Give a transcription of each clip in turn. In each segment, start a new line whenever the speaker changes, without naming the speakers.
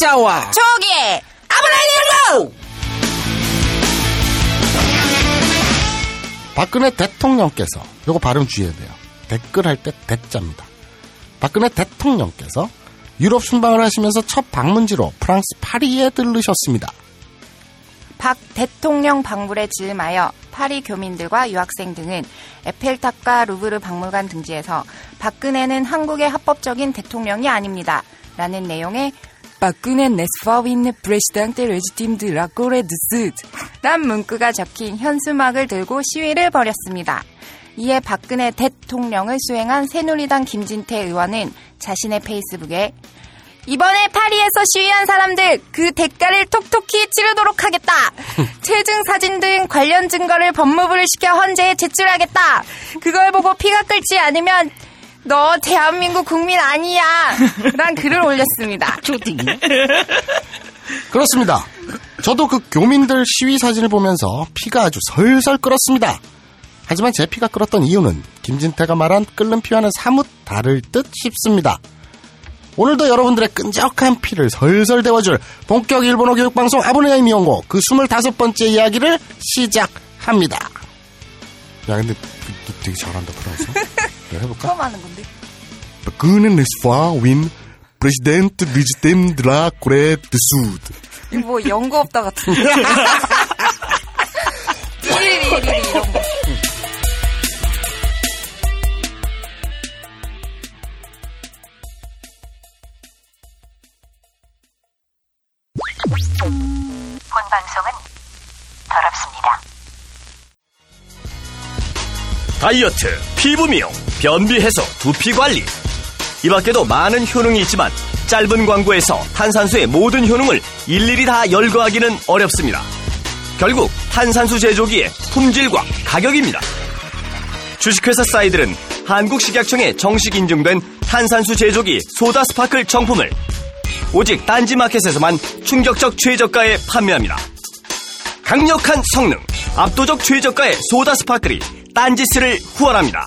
마사와
초기에 아브라일로
박근혜 대통령께서 요거 발음 주의해야 돼요. 댓글 할 때 대자입니다. 박근혜 대통령께서 유럽 순방을 하시면서 첫 방문지로 프랑스 파리에 들르셨습니다.
박 대통령 방문에 즈음하여 파리 교민들과 유학생 등은 에펠탑과 루브르 박물관 등지에서 박근혜는 한국의 합법적인 대통령이 아닙니다. 라는 내용의 박근혜 네스파윈 프레시당테 레지팀드 라코레 드스 란 문구가 적힌 현수막을 들고 시위를 벌였습니다. 이에 박근혜 대통령을 수행한 새누리당 김진태 의원은 자신의 페이스북에 이번에 파리에서 시위한 사람들 그 대가를 톡톡히 치르도록 하겠다. 채증 사진 등 관련 증거를 법무부를 시켜 헌재에 제출하겠다. 그걸 보고 피가 끓지 않으면 너 대한민국 국민 아니야. 란 글을 올렸습니다.
그렇습니다. 저도 그 교민들 시위 사진을 보면서 피가 아주 설설 끓었습니다. 하지만 제 피가 끓었던 이유는 김진태가 말한 끓는 피와는 사뭇 다를 듯 싶습니다. 오늘도 여러분들의 끈적한 피를 설설 데워줄 본격 일본어 교육방송 아브네야의 미용고 그 25번째 이야기를 시작합니다. 야 근데 너 되게 잘한다 프랑스. 내가 해볼까?
처음 하는 건데.
근혜 n'est pas une présidente légitime de la Corée du Sud
이거 뭐 영구 없다 같은데. 이런 거.
본 방송은 더럽습니다.
다이어트, 피부 미용, 변비 해소, 두피 관리. 이 밖에도 많은 효능이 있지만 짧은 광고에서 탄산수의 모든 효능을 일일이 다 열거하기는 어렵습니다. 결국 탄산수 제조기의 품질과 가격입니다. 주식회사 사이들은 한국식약청에 정식 인증된 탄산수 제조기 소다 스파클 정품을 오직 딴지마켓에서만 충격적 최저가에 판매합니다. 강력한 성능, 압도적 최저가의 소다 스파클이 딴지스를 후원합니다.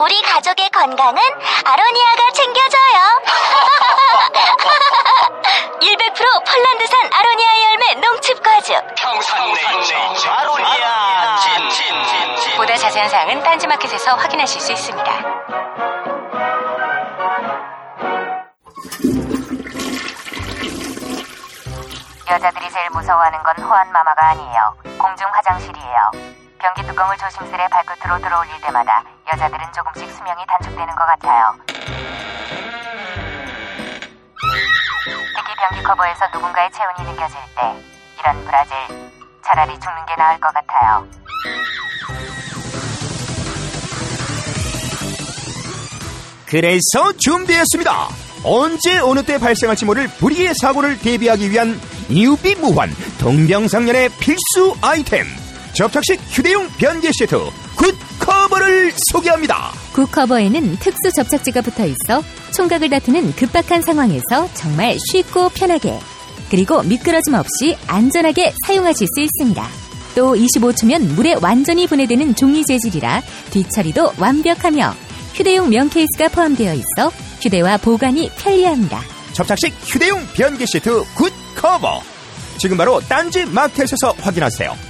우리 가족의 건강은 아로니아가 챙겨줘요. 100% 폴란드산 아로니아 열매 농축 과즙.
평산네이처 아로니아 친친친친
보다 자세한 사항은 딴지마켓에서 확인하실 수 있습니다. 여자들이 제일 무서워하는 건 호환 마마가 아니에요. 공중 화장실이에요. 변기 뚜껑을 조심스레 발끝으로 들어올릴 때마다 여자들은 조금씩 수명이 단축되는 것 같아요. 특히 변기 커버에서 누군가의 체온이 느껴질 때 이런 브라질 차라리 죽는 게 나을 것 같아요.
그래서 준비했습니다. 언제 어느 때 발생할지 모를 불의의 사고를 대비하기 위한 뉴비 무환 동병상련의 필수 아이템 접착식 휴대용 변기 시트 굿 커버를 소개합니다.
굿커버에는 특수 접착제가 붙어 있어 총각을 다투는 급박한 상황에서 정말 쉽고 편하게 그리고 미끄러짐 없이 안전하게 사용하실 수 있습니다. 또 25초면 물에 완전히 분해되는 종이 재질이라 뒤처리도 완벽하며 휴대용 면 케이스가 포함되어 있어 휴대와 보관이 편리합니다.
접착식 휴대용 변기 시트 굿 커버 지금 바로 딴지 마켓에서 확인하세요.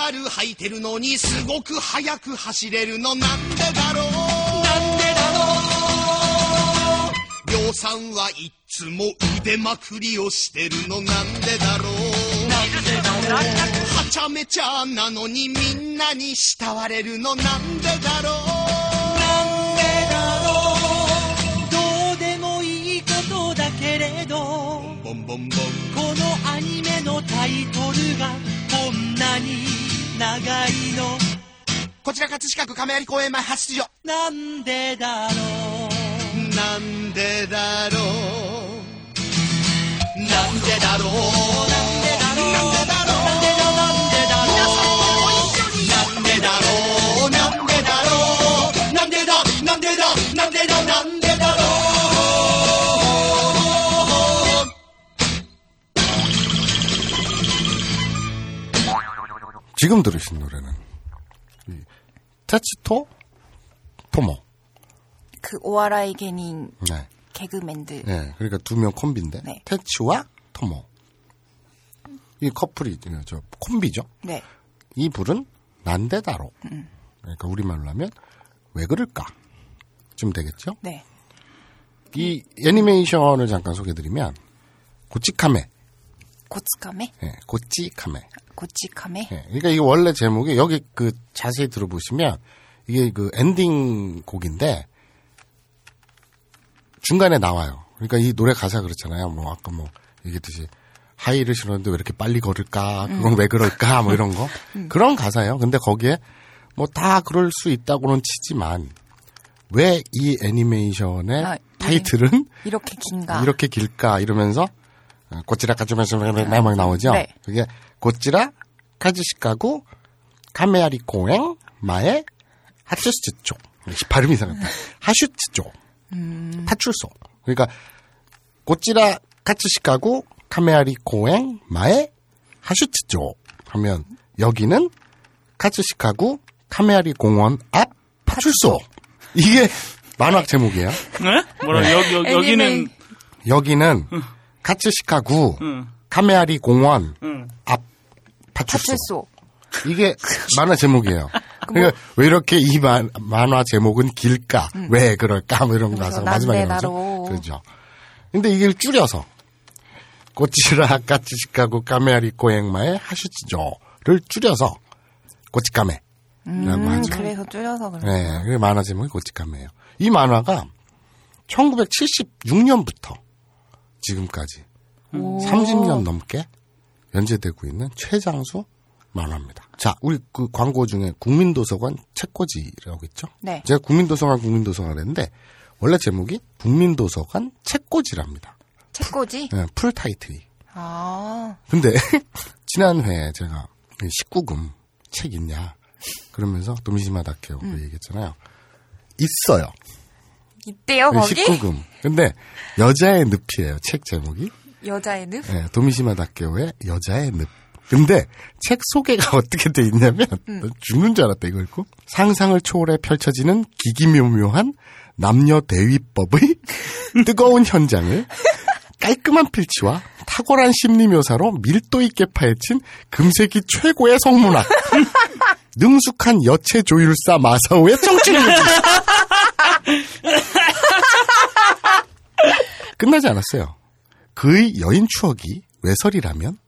ダル履いてるのにすごく速く走れるのなんでだろう？なんでだろうりょうさんはいっつも腕まくりをしてるのなんでだろうなんでだろう？はちゃめちゃなのにみんなに慕われるのなんでだろう？なんでだろう？どうでもいいことだけれどボンボンボン。このアニメのタイトルがこんなに長いの。こちら葛飾区亀有公園前発出場。なんでだろうなんでだろうなんでだろうなんでだろう。なんでだろう
지금 들으신 노래는 이 테츠토 토모.
그 오하라이 개닌
네.
개그맨들.
네. 그러니까 두 명 콤비인데
네.
테츠와 토모. 이 커플이 저 콤비죠.
네.
이 불은 난데다로. 그러니까 우리말로 하면 왜 그럴까? 좀 되겠죠?
네.
이 애니메이션을 잠깐 소개드리면 고치카메,
고츠카메?
예, 고치카메.
고치카메?
예, 그러니까 이게 원래 제목이 여기 그 자세히 들어보시면 이게 그 엔딩 곡인데 중간에 나와요. 그러니까 이 노래 가사 그렇잖아요. 뭐 아까 뭐 얘기했듯이 하이힐을 신었는데 왜 이렇게 빨리 걸을까? 그건 왜 그럴까? 뭐 이런 거 그런 가사예요. 근데 거기에 뭐 다 그럴 수 있다고는 치지만 왜 이 애니메이션의
아,
타이틀은
이렇게 긴가?
이렇게 길까 이러면서 어, 고찌라 까주면서 막 나오죠.
네.
그게 고찌라 카즈시카구 카메아리 공행 마에 하슈츠쪽 발음이 이상하다. 하슈츠쪽 파출소. 그러니까 고찌라 카츠시카구 카메아리 공행 마에 하슈츠쪽 하면 여기는 카츠시카구 카메아리 공원 앞 파출소. 이게 만화 제목이에요.
네? 뭐라 여기 여기 여기 는
여기는 카츠시카구 카메아리 공원
응.
앞 파출소.
파출소.
이게 만화 제목이에요. 그러니까 왜 이렇게 이 만, 만화 제목은 길까? 왜 그럴까? 뭐 이런 가사가
그래서
마지막에. 나오죠. 그렇죠. 근데 이걸 줄여서 고치라 카츠시카구 카메아리 고행마의 하슈치조를 줄여서 고치카메. 라고
음,
하죠.
그래서 줄여서 그래.
네, 그 만화 제목이 고치카메예요. 이 만화가 1976년부터 지금까지 30년 넘게 연재되고 있는 최장수 만화입니다. 자, 우리 그 광고 중에 국민도서관 책꽂이라고 있죠?
네.
제가 국민도서관 국민도서관 했는데 원래 제목이 국민도서관 책꽂이랍니다.
책꽂이?
네, 풀 타이틀이.
아,
근데 지난 회에 제가 19금 책 있냐 그러면서 도미시마 다케오 그 얘기했잖아요. 있어요.
있대요, 거기?
19금. 근데 여자의 늪이에요. 책 제목이.
여자의 늪?
네, 도미시마 다케오의 여자의 늪. 근데 책 소개가 어떻게 돼 있냐면 넌 죽는 줄 알았다 이거 읽고 상상을 초월해 펼쳐지는 기기묘묘한 남녀 대위법의 뜨거운 현장을 깔끔한 필치와 탁월한 심리 묘사로 밀도 있게 파헤친 금세기 최고의 성문학 능숙한 여체 조율사 마사오의 정치를 끝나지 않았어요. 그의 여인 추억이 외설이라면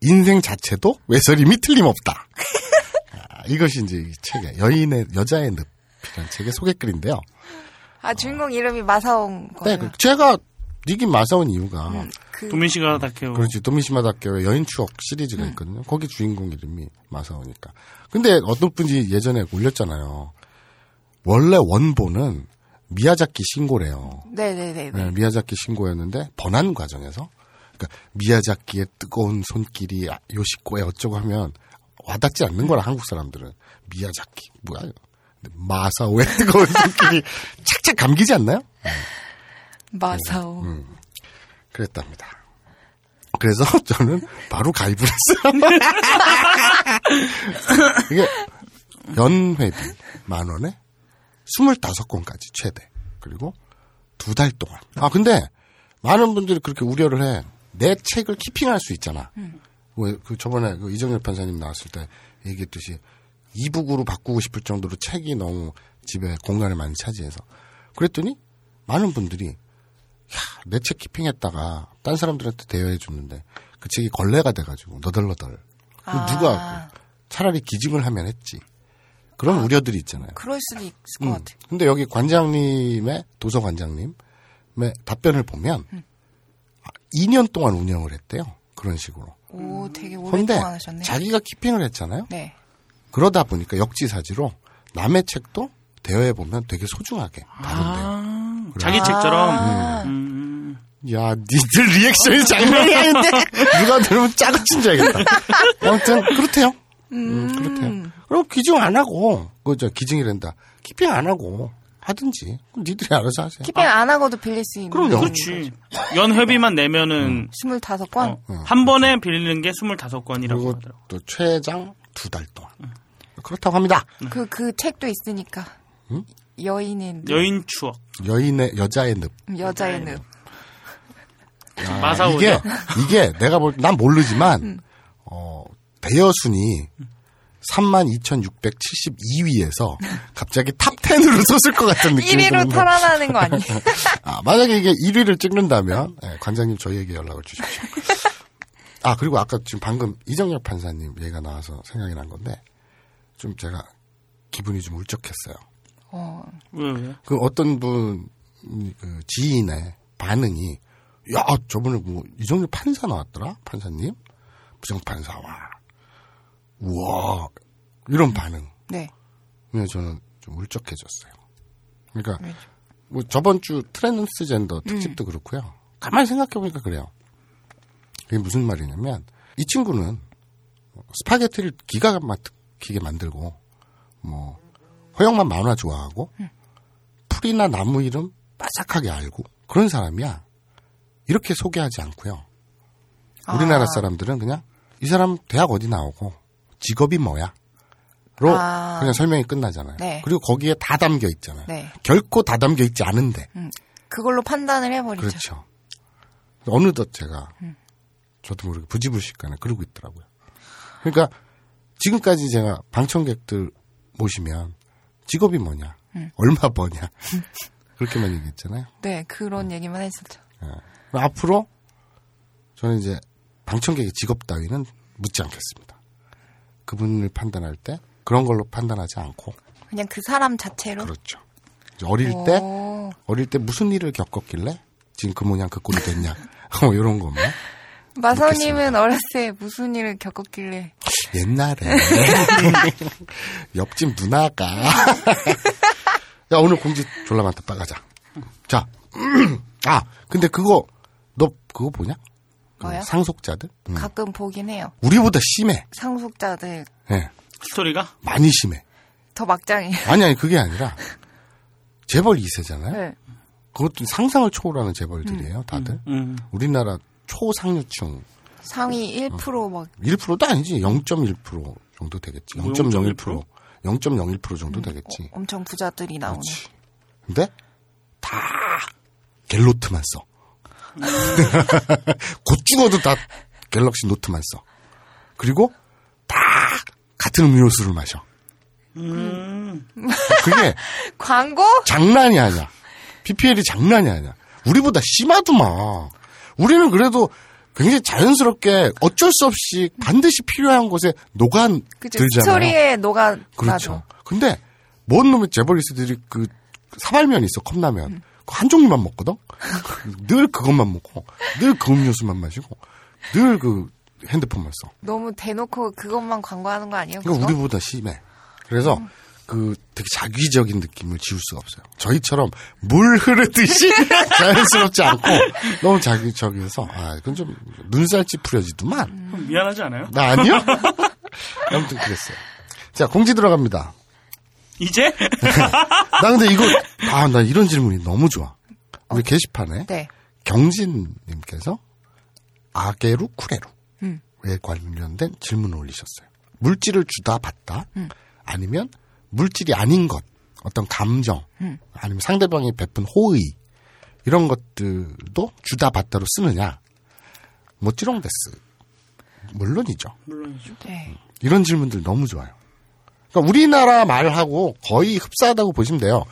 인생 자체도 외설임이 틀림없다. 아, 이것이 이제 이 책의 여인의 여자의 늪이라는 책의 소개글인데요.
아, 주인공 이름이 마사온
네,
거예요.
그 제가 이긴 마사온 이유가
그,
도민 씨가 다케오.
그렇지 도미시마 다케오의 여인 추억 시리즈가 있거든요. 거기 주인공 이름이 마사오니까. 근데 어떤 분이 예전에 올렸잖아요. 원래 원본은 미야자키 신고래요.
네네네.
네, 미야자키 신고였는데 번안 과정에서 그러니까 미야자키의 뜨거운 손길이 아, 요시코에 어쩌고 하면 와닿지 않는 거라 한국 사람들은 미야자키 뭐야 마사오의 뜨거운 손길이 착착 감기지 않나요?
마사오.
음. 그랬답니다. 그래서 저는 바로 가입을 했어요. 이게 연회비 만 원에 25권까지 최대. 그리고 두 달 동안. 아, 근데 많은 분들이 그렇게 우려를 해. 내 책을 키핑할 수 있잖아. 왜, 그 저번에 그 이정열 판사님 나왔을 때 얘기했듯이 이북으로 바꾸고 싶을 정도로 책이 너무 집에 공간을 많이 차지해서. 그랬더니 많은 분들이 야, 내 책 키핑했다가 딴 사람들한테 대여해 줬는데 그 책이 걸레가 돼가지고 너덜너덜.
아.
누가 그 차라리 기증을 하면 했지. 그런 우려들이 있잖아요.
그럴 수도 있을 것
음.
같아.
근데 여기 관장님의 도서 관장님의 답변을 보면
음.
2년 동안 운영을 했대요. 그런 식으로.
오, 되게
근데
오랫동안 하셨네.
자기가 키핑을 했잖아요.
네.
그러다 보니까 역지사지로 남의 책도 대여해 보면 되게 소중하게 다룬대요.
아, 자기 책처럼.
아,
음,
야, 니들 리액션이 장난이 아닌데 누가 들으면 짜고친 줄 알겠다. 아무튼 그렇대요. 음, 그렇대요. 그럼 기증 안 하고 그저 기증이란다. keeping 안 하고 하든지 그럼 니들이 알아서 하세요.
keeping 안 하고도 빌릴 수 있는.
그럼요.
그렇지. 연회비만 내면은
25건?
어, 한 번에 빌리는 게 25건이라고
그리고
하더라고.
또 최장 두 달 동안 그렇다고 합니다.
그, 그 책도 있으니까. 여인의 늪.
여인 추억.
여인의 여자의 늪.
여자의 늪.
아,
마사오죠.
이게 이게 내가 볼 난 모르지만 어 대여 순위 32,672위에서 갑자기 top 10으로 솟을 것 같은 느낌이
1위로
드는데
탈환하는 거 아니에요?
아, 만약에 이게 1위를 찍는다면 예, 관장님 저희에게 연락을 주십시오. 아 그리고 아까 지금 방금 이정열 판사님 얘기가 나와서 생각이 난 건데 좀 제가 기분이 좀 울적했어요.
어,
왜, 왜?
그 어떤 분, 그 지인의 반응이, 야, 저번에 뭐, 이정열 판사 나왔더라? 판사님? 부정판사, 와. 우와. 이런 반응.
네.
그래서 저는 좀 울적해졌어요. 그러니까, 뭐 저번 주 트랜스젠더 특집도 그렇고요. 가만히 생각해 보니까 그래요. 그게 무슨 말이냐면, 이 친구는 스파게티를 기가 막히게 만들고, 뭐, 허영만 만화 좋아하고, 풀이나 나무 이름 바삭하게 알고, 그런 사람이야. 이렇게 소개하지 않고요. 우리나라 사람들은 그냥, 이 사람 대학 어디 나오고, 직업이 뭐야? 로
아.
그냥 설명이 끝나잖아요.
네.
그리고 거기에 다 담겨 있잖아요.
네.
결코 다 담겨 있지 않은데.
그걸로 판단을 해버리죠.
그렇죠. 어느덧 제가 저도 모르게 부지불식간에 그러고 있더라고요. 그러니까 지금까지 제가 방청객들 모시면 직업이 뭐냐, 얼마 버냐 그렇게만 얘기했잖아요.
네, 그런 얘기만 했었죠.
예. 그럼 앞으로 저는 이제 방청객의 직업 따위는 묻지 않겠습니다. 그분을 판단할 때 그런 걸로 판단하지 않고.
그냥 그 사람 자체로.
그렇죠. 어릴 때
오.
어릴 때 무슨 일을 겪었길래 지금 그 모양 그 꼴이 됐냐? 뭐 이런 거면
마사오님은 어렸을 때 무슨 일을 겪었길래.
옛날에. 옆집 누나가. 야 오늘 공지 졸라 많다. 빠가자. 자. 아 근데 그거 너 그거 보냐 그
뭐요?
상속자들 응.
가끔 보긴 해요.
우리보다 심해
상속자들
예
스토리가?
많이 심해
더 막장이에요.
아니 아니 그게 아니라 재벌 2세잖아요
네.
그것도 상상을 초월하는 재벌들이에요 다들
음.
우리나라 초상류층
상위 1%막
1%도 아니지 0.1% 정도 되겠지 뭐0.01% 0.01% 정도 되겠지
엄청 부자들이 나오는.
그렇지. 근데 다 갤노트만 써. 곧 죽어도 다 갤럭시 노트만 써. 그리고 다 같은 음료수를 마셔. 그게
광고?
장난이 아니야. PPL이 장난이 아니야. 우리보다 심하더만. 우리는 그래도 굉장히 자연스럽게 어쩔 수 없이 반드시 필요한 곳에 녹아. 들잖아요.
스토리에 녹아,
그렇죠. 근데 뭔 놈의 재벌리스들이 그 사발면 있어 컵라면 그거 한 종류만 먹거든. 늘 그것만 먹고 늘 그 음료수만 마시고 늘 그 핸드폰만 써.
너무 대놓고 그것만 광고하는 거 아니에요?
그러니까
그거?
우리보다 심해. 그래서 그 되게 자기적인 느낌을 지울 수가 없어요. 저희처럼 물 흐르듯이 자연스럽지 않고 너무 자기적이어서 아 이건 좀 눈살 찌푸려지더만.
미안하지 않아요?
나 아니요? 아무튼 그랬어요. 자 공지 들어갑니다.
이제?
나 근데 이거 아 나 이런 질문이 너무 좋아. 우리 게시판에
네.
경진님께서 아게루 쿠레루에
음.
관련된 질문을 올리셨어요. 물질을 주다 받다 아니면 물질이 아닌 것 어떤 감정 아니면 상대방이 베푼 호의 이런 것들도 주다 받다로 쓰느냐? 뭐 찌롱데스. 물론이죠.
물론이죠.
네.
이런 질문들 너무 좋아요. 그러니까 우리나라 말하고 거의 흡사하다고 보시면 돼요.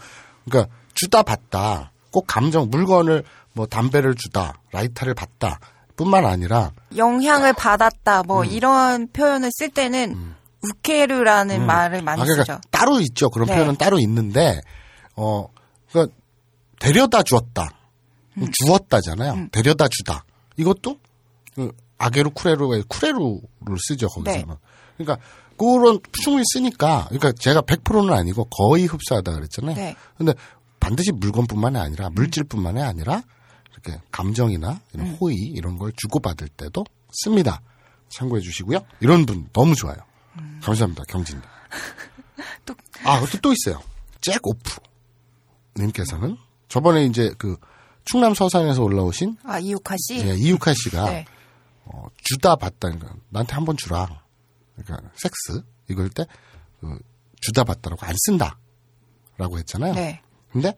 그러니까 주다 받다. 꼭 감정, 물건을 뭐 담배를 주다, 라이터를 받다. 뿐만 아니라
영향을 받았다 뭐 이런 표현을 쓸 때는 우케르라는 말을 많이
아, 그러니까
쓰죠.
따로 있죠. 그런
네.
표현은 따로 있는데, 어, 그러니까 데려다 주었다. 주었다잖아요. 데려다 주다. 이것도 그 아게루 쿠레루의 쿠레루를 쓰죠. 거기서는.
네.
그러니까 그런 충분히 쓰니까, 그러니까 제가 100%는 아니고 거의 흡사하다 그랬잖아요.
네.
근데 반드시 물건뿐만이 아니라 물질뿐만이 아니라 이렇게 감정이나 이런
음.
호의 이런 걸 주고받을 때도 씁니다. 참고해 주시고요. 이런 분 너무 좋아요. 감사합니다, 경진님.
음. 또-
아, 그것도 또 있어요. 잭 오프 님께서는 저번에 이제 그 충남 서산에서 올라오신
아 이유카 씨.
예, 이유카 씨가
네.
어, 주다 받다니까 나한테 한 번 주라. 그러니까 섹스 이걸 때 그, 주다 받다라고 안 쓴다라고 했잖아요.
네.
근데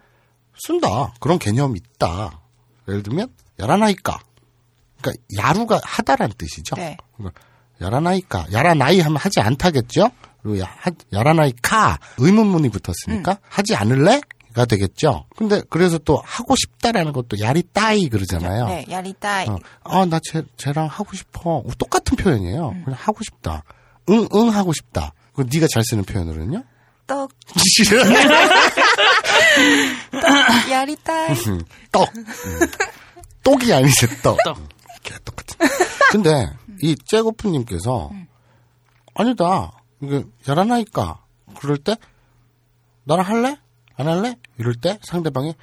쓴다 그런 개념이 있다. 예를 들면 야라나이까. 그러니까 야루가 하다란 뜻이죠.
네.
그러니까 야라나이까 야라나이 하면 하지 않다겠죠. 그리고 야, 하, 야라나이카 의문문이 붙었으니까 하지 않을래?가 되겠죠. 근데 그래서 또 하고 싶다라는 것도 야리 따이 그러잖아요.
네, 야리 따이.
어, 아, 나 쟤, 쟤랑 하고 싶어. 어, 똑같은 표현이에요. 그냥 하고 싶다. 응, 응 하고 싶다. 그 네가 잘 쓰는 표현으로는요?
떡, 야리따이.
음, 떡. 음. 똑이 아니지, 떡.
떡.
개 똑같은. 근데 이 잭오프님께서 아니다. 이게 야라나니까 그럴 때 나랑 할래? 안 할래? 이럴 때 상대방이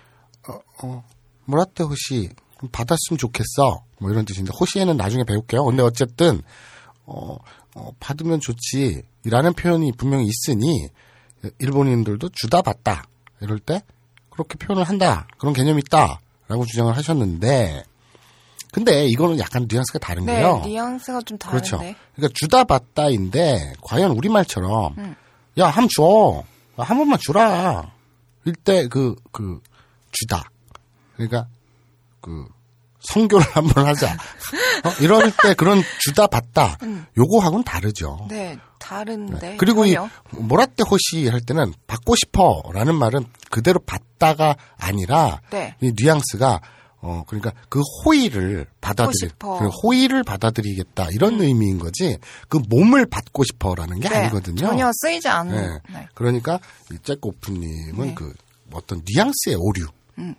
어, 어, 뭐라떼 호시 받았으면 좋겠어. 뭐 이런 뜻인데 호시에는 나중에 배울게요. 근데 어쨌든 어, 어, 받으면 좋지. 이라는 표현이 분명히 있으니 일본인들도 주다 받다 이럴 때 그렇게 표현을 한다. 그런 개념이 있다. 라고 주장을 하셨는데 근데 이거는 약간 뉘앙스가 다른
네,
게요.
뉘앙스가 좀 다른데.
그렇죠. 그러니까 주다 받다인데 과연 우리말처럼
음.
야, 함 줘. 한 번만 주라. 이때 그, 그, 주다. 그러니까, 그, 성교를 한번 하자. 어? 이럴 때 그런 주다 받다. 요거하고는 다르죠.
음. 네, 다른데.
네. 그리고 이
전혀.
모라떼 호시 할 때는 받고 싶어라는 말은 그대로 받다가 아니라
네.
이 뉘앙스가 어 그러니까 그 호의를.
음.
그 호의를 받아들이겠다 이런 의미인 거지 그 몸을 받고 싶어라는 게
네,
아니거든요.
전혀 쓰이지 않는.
네.
네.
그러니까 이 잭오프님은
네.
그 어떤 뉘앙스의 오류를
음.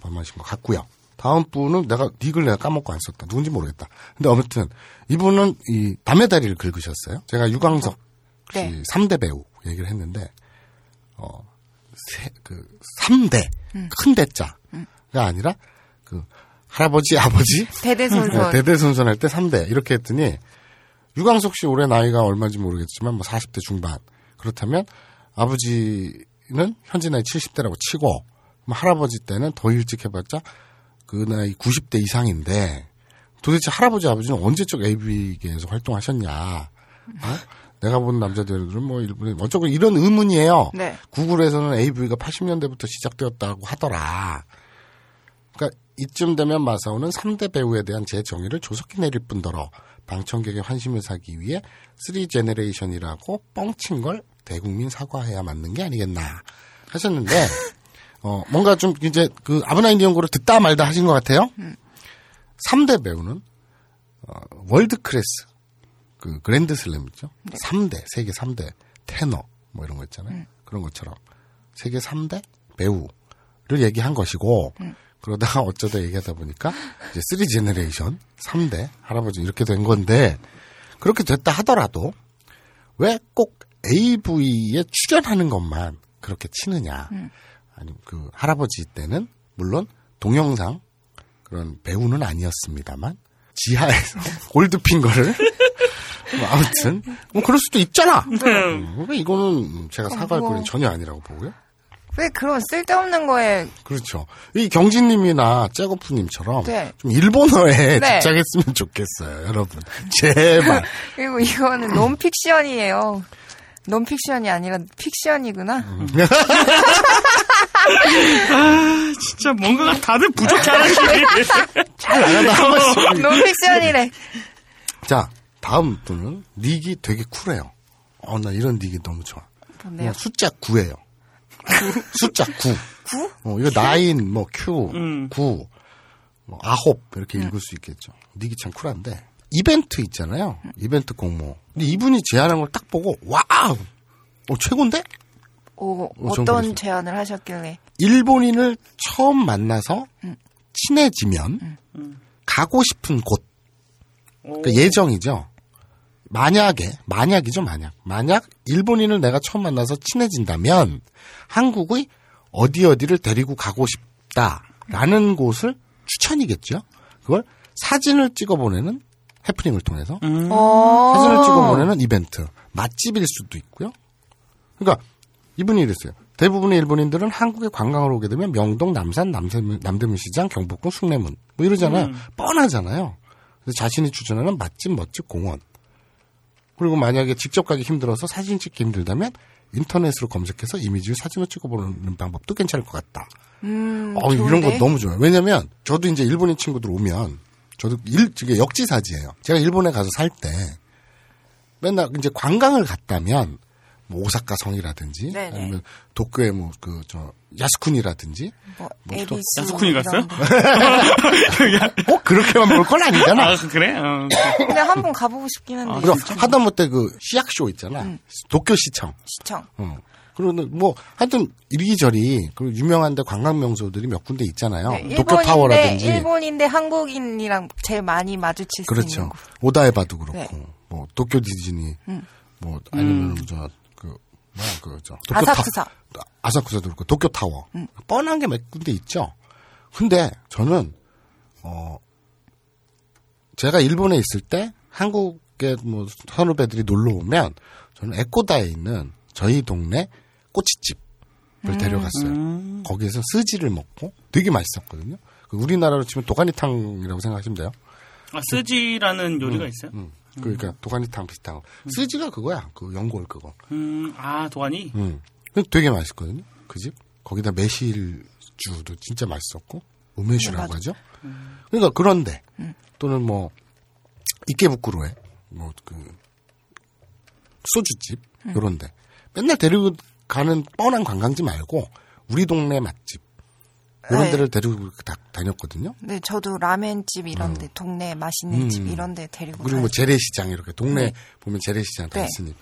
범하신 것 같고요. 다음 분은 내가 닉을 내가 까먹고 안 썼다. 누군지 모르겠다. 근데 아무튼 이분은 이 밤의 다리를 긁으셨어요. 제가 유광석 씨
네.
3대 배우 얘기를 했는데 어, 세, 그 3대
음.
큰 대자가 아니라 그 할아버지 아버지
대대손손.
네, 대대손손 할 때 3대 이렇게 했더니 유광석 씨 올해 나이가 얼마인지 모르겠지만 뭐 40대 중반 그렇다면 아버지는 현재 나이 70대라고 치고 할아버지 때는 더 일찍 해봤자 그 나이 90대 이상인데 도대체 할아버지 아버지는 언제적 AB계에서 활동하셨냐? 어? 내가 본 남자들은 뭐 일본에 어쩌고 이런 의문이에요.
네.
구글에서는 AV가 80년대부터 시작되었다고 하더라. 그러니까 이쯤 되면 마사오는 3대 배우에 대한 재정의를 조속히 내릴 뿐더러 방청객의 환심을 사기 위해 3 generation이라고 뻥친 걸 대국민 사과해야 맞는 게 아니겠나 하셨는데 어 뭔가 좀 이제 그 아부나이 니홍고를 듣다 말다 하신 것 같아요. 3대 배우는 어, world class 그 그랜드 슬램 있죠. 3대 세계 3대 테너 뭐 이런 거 있잖아요. 그런 것처럼 세계 3대 배우를 얘기한 것이고 그러다가 어쩌다 얘기하다 보니까 이제 3 generation 3대 할아버지 이렇게 된 건데 그렇게 됐다 하더라도 왜 꼭 AV에 출연하는 것만 그렇게 치느냐. 아니 그 할아버지 때는 물론 동영상 그런 배우는 아니었습니다만 지하에서 골드핑거를 뭐 아무튼 뭐 그럴 수도 있잖아. 음, 왜 이거는 제가 사과할
뭐.
거는 전혀 아니라고 보고요.
왜 그런 쓸데없는 거에
그렇죠. 이 경진님이나 잭오프님처럼
네.
좀 일본어에
네.
집착했으면 좋겠어요, 여러분. 제발.
그리고 이거는 논픽션이에요. 논픽션이 아니라 픽션이구나.
진짜 뭔가가 다들 부족하시지.
잘 나간다 한 번씩.
논픽션이래.
자, 다음 분은 닉이 되게 쿨해요. 어, 나 이런 닉이 너무 좋아.
뭔데요?
그냥 숫자 9예요. 숫자 9. 9? 어, 이거 nine, 뭐, きゅう,
음.
9, 뭐, 아홉, 이렇게 읽을 수 있겠죠. 닉이 참 쿨한데. 이벤트 있잖아요. 이벤트 공모. 근데 이분이 제안한 걸 딱 보고, 와우! 어, 최고인데?
오,
어, 전
어떤. 제안을 하셨길래.
일본인을 처음 만나서 친해지면 가고 싶은 곳. 그러니까 예정이죠. 만약에, 만약이죠, 만약. 만약 일본인을 내가 처음 만나서 친해진다면 한국의 어디 어디를 데리고 가고 싶다라는 곳을 추천이겠죠. 그걸 사진을 찍어 보내는 해프닝을 통해서
어.
사진을 찍어 보내는 이벤트. 맛집일 수도 있고요. 그러니까 이분이 이랬어요. 대부분의 일본인들은 한국에 관광을 오게 되면 명동, 남산, 남대문, 남대문 시장, 경복궁, 숭례문 뭐 이러잖아요. 뻔하잖아요. 그래서 자신이 추천하는 맛집, 멋집, 공원. 그리고 만약에 직접 가기 힘들어서 사진 찍기 힘들다면 인터넷으로 검색해서 이미지를 사진을 찍어보는 방법도 괜찮을 것 같다.
음,
어, 이런
좋은데?
거 너무 좋아요. 왜냐면 저도 이제 일본인 친구들 오면 저도 일, 이게 역지사지예요. 제가 일본에 가서 살 때 맨날 이제 관광을 갔다면 뭐 오사카 성이라든지
네네.
아니면 도쿄의 뭐 그 저 야스쿠니라든지
뭐,
뭐. 또-
야스쿠니 갔어요?
거.
꼭 그렇게만 볼 건 아니잖아.
아, 그래? 어.
근데 한번 가보고 싶긴 한데.
그래서 하다못해 그 시약쇼 있잖아. 도쿄 시청.
시청.
어. 그러면 뭐 하여튼 이리저리 그 유명한데 관광 명소들이 몇 군데 있잖아요.
네,
도쿄
일본인데,
타워라든지.
일본인데 한국인이랑 제일 많이 마주칠 수 있는
그렇죠.
곳.
오다에바도 그렇고,
네.
뭐 도쿄 디즈니, 뭐 아니면 저그 뭐야 그저
아사쿠사.
아사쿠사도 그렇고 도쿄 타워 뻔한 게 몇 군데 있죠. 근데 저는 어 제가 일본에 있을 때 한국에 뭐 선후배들이 놀러 오면 저는 에코다에 있는 저희 동네 꼬치집을 데려갔어요. 거기에서 스지를 먹고 되게 맛있었거든요. 그 우리나라로 치면 도가니탕이라고 생각하시면 돼요.
아, 스지라는 요리가 있어요?
음. 그러니까 도가니탕 비슷한 거. 스지가 그거야. 그 연골 그거.
음, 아, 도안이?
음. 되게 맛있거든요. 그 집. 거기다 매실주도 진짜 맛있었고 우메슈라고 하죠. 그러니까 그런데 또는 뭐 이케부쿠로에 뭐 그 소주집 요런데 맨날 데리고 가는 뻔한 관광지 말고 우리 동네 맛집 이런
네.
데를 데리고 다, 다녔거든요.
네, 저도 라멘집 이런데 동네 맛있는 집 이런 데 데리고
음. 그리고 뭐. 재래시장 이렇게 동네 보면 재래시장 다
네.
있으니까.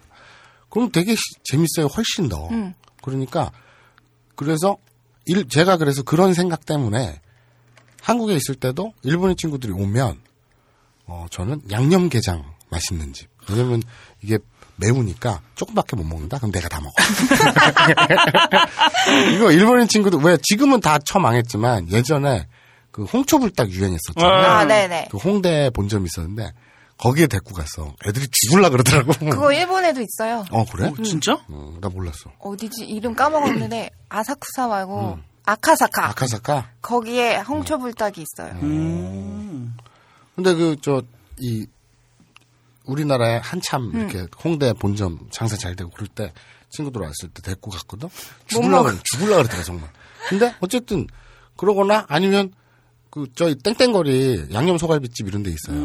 그럼 되게 시- 재밌어요. 훨씬 더.
음.
그러니까 그래서 일, 제가 그래서 그런 생각 때문에 한국에 있을 때도 일본인 친구들이 오면 어 저는 양념게장 맛있는 집. 왜냐면 이게 매우니까 조금밖에 못 먹는다. 그럼 내가 다 먹어. 이거 일본인 친구들 왜 지금은 다 처망했지만 예전에 그 홍초불닭 유행했었잖아요.
아, 네네.
그 홍대 본점이 있었는데 거기에 데리고 갔어. 애들이 죽을라 그러더라고.
그거 일본에도 있어요.
어 그래?
어, 진짜?
어, 나 몰랐어.
어디지? 이름 까먹었는데 아사쿠사 말고 아카사카.
음. 아카사카.
거기에 홍초불닭이 있어요.
음.
근데 그 저 이 우리나라에 한참 이렇게 홍대 본점 장사 잘 되고 그럴 때 친구들 왔을 때 데리고 갔거든. 죽을라 그래, 죽을라 그러더라 정말. 근데 어쨌든 그러거나 아니면 그 저희 땡땡거리 양념 소갈비집 이런 데 있어요.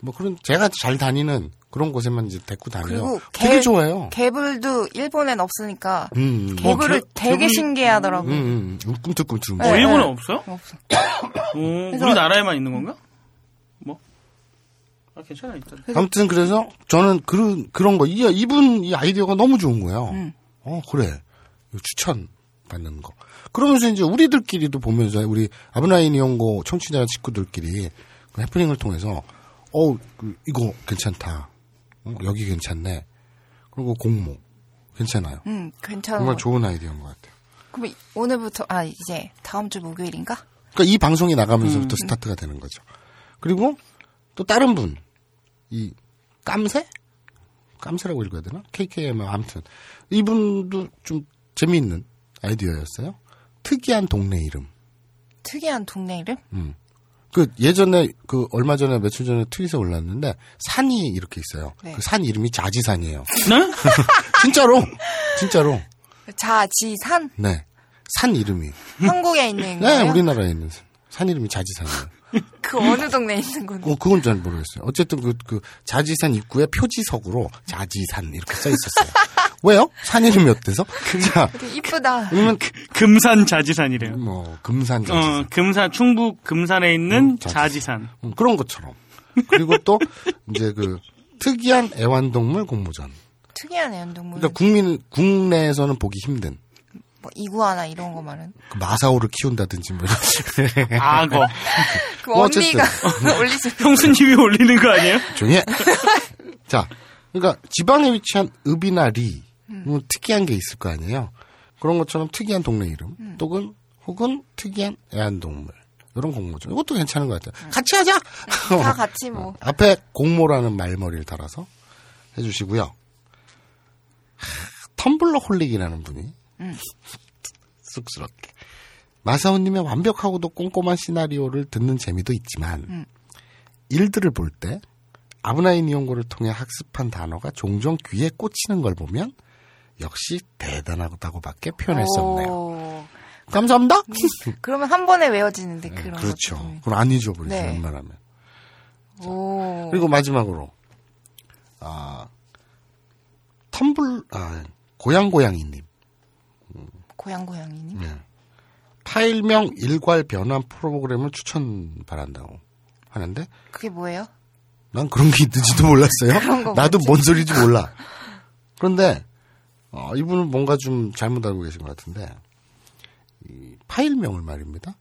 뭐 그런 제가 잘 다니는 그런 곳에만 이제 데리고 다녀요.
그리고
되게
개-
좋아해요.
개불도 일본엔 없으니까
음, 음.
개불을
어, 개-
되게
개불-
신기해하더라고.
음, 음, 꿈틀꿈틀.
네.
어, 일본에
네.
없어요?
없어.
어, 우리나라에만 있는 건가? 뭐? 아, 괜찮아, 일단.
아무튼 그래서 저는 그런 그런 거 이, 이분 이 아이디어가 너무 좋은 거예요.
음.
어 그래 추천 받는 거. 그러면서 이제 우리들끼리도 보면서 우리 아브나인 이용고 청취자 식구들끼리 그 해프닝을 통해서 어 그, 이거 괜찮다. 어, 여기 괜찮네. 그리고 공모 괜찮아요.
음, 괜찮아.
정말 좋은 아이디어인 것 같아요.
그럼 이- 오늘부터 아 이제 다음 주 목요일인가?
그러니까 이 방송이
음,
나가면서부터 스타트가 되는 거죠. 그리고 또 다른 분, 이 깜새? 깜새라고 읽어야 되나? KKM 아무튼 이분도 좀 재미있는 아이디어였어요. 특이한 동네 이름.
특이한 동네 이름?
그 예전에 그 얼마 전에 며칠 전에 트윗에 올랐는데 산이 이렇게 있어요.
네.
그산 이름이 자지산이에요.
네?
진짜로, 진짜로.
자지산?
네. 산 이름이.
한국에 있는
네,
거예요?
우리나라에 있는 산, 산 이름이 자지산이에요.
그 어느 동네에 있는 건데?
어, 그건 잘 모르겠어요. 어쨌든 그, 그, 자지산 입구에 표지석으로 자지산 이렇게 써 있었어요. 왜요? 산 이름이 어때서? 자,
이쁘다.
그러면,
금산 자지산이래요.
뭐, 금산 자지산.
어, 금산 충북 금산에 있는
음, 자지산.
자지산.
음, 그런 것처럼. 그리고 또, 이제 그, 특이한 애완동물 공모전.
특이한 애완동물.
그러니까 국민, 국내에서는 보기 힘든.
뭐 이구아나 이런 거 말은.
그 마사오를 키운다든지 뭐 이런.
악어.
그뭐 어쨌든.
언니가 올리신
형수님이 올리는 거 아니에요?
해. 자, 그러니까 지방에 위치한 읍이나 리, 뭐 특이한 게 있을 거 아니에요. 그런 것처럼 특이한 동네 이름, 또는 혹은 특이한 애완동물. 이런 공모죠. 이것도 괜찮은 것 같아요. 같이 하자!
다 같이 뭐.
앞에 공모라는 말머리를 달아서 해주시고요. 하, 텀블러 홀릭이라는 분이 쑥스럽게 마사오님의 완벽하고도 꼼꼼한 시나리오를 듣는 재미도 있지만 일들을 볼 때 아브나이 니온고를 통해 학습한 단어가 종종 귀에 꽂히는 걸 보면 역시 대단하다고밖에 표현할 수 없네요.
오.
감사합니다.
그러면 한 번에 외워지는데 그런
그렇죠.
것들 보면.
그럼 안 잊어버리죠.
네.
웬만하면.
오.
그리고 마지막으로 아 텀블 아 고양 고양이님
고양 고양이님.
네. 파일명 일괄 변환 프로그램을 추천 바란다고 하는데
그게 뭐예요?
난 그런 게 있는지도 몰랐어요.
그런 거
나도? 뭔 소리인지 몰라. 그런데 어, 이분은 뭔가 좀 잘못 알고 계신 것 같은데 이 파일명을 말입니다.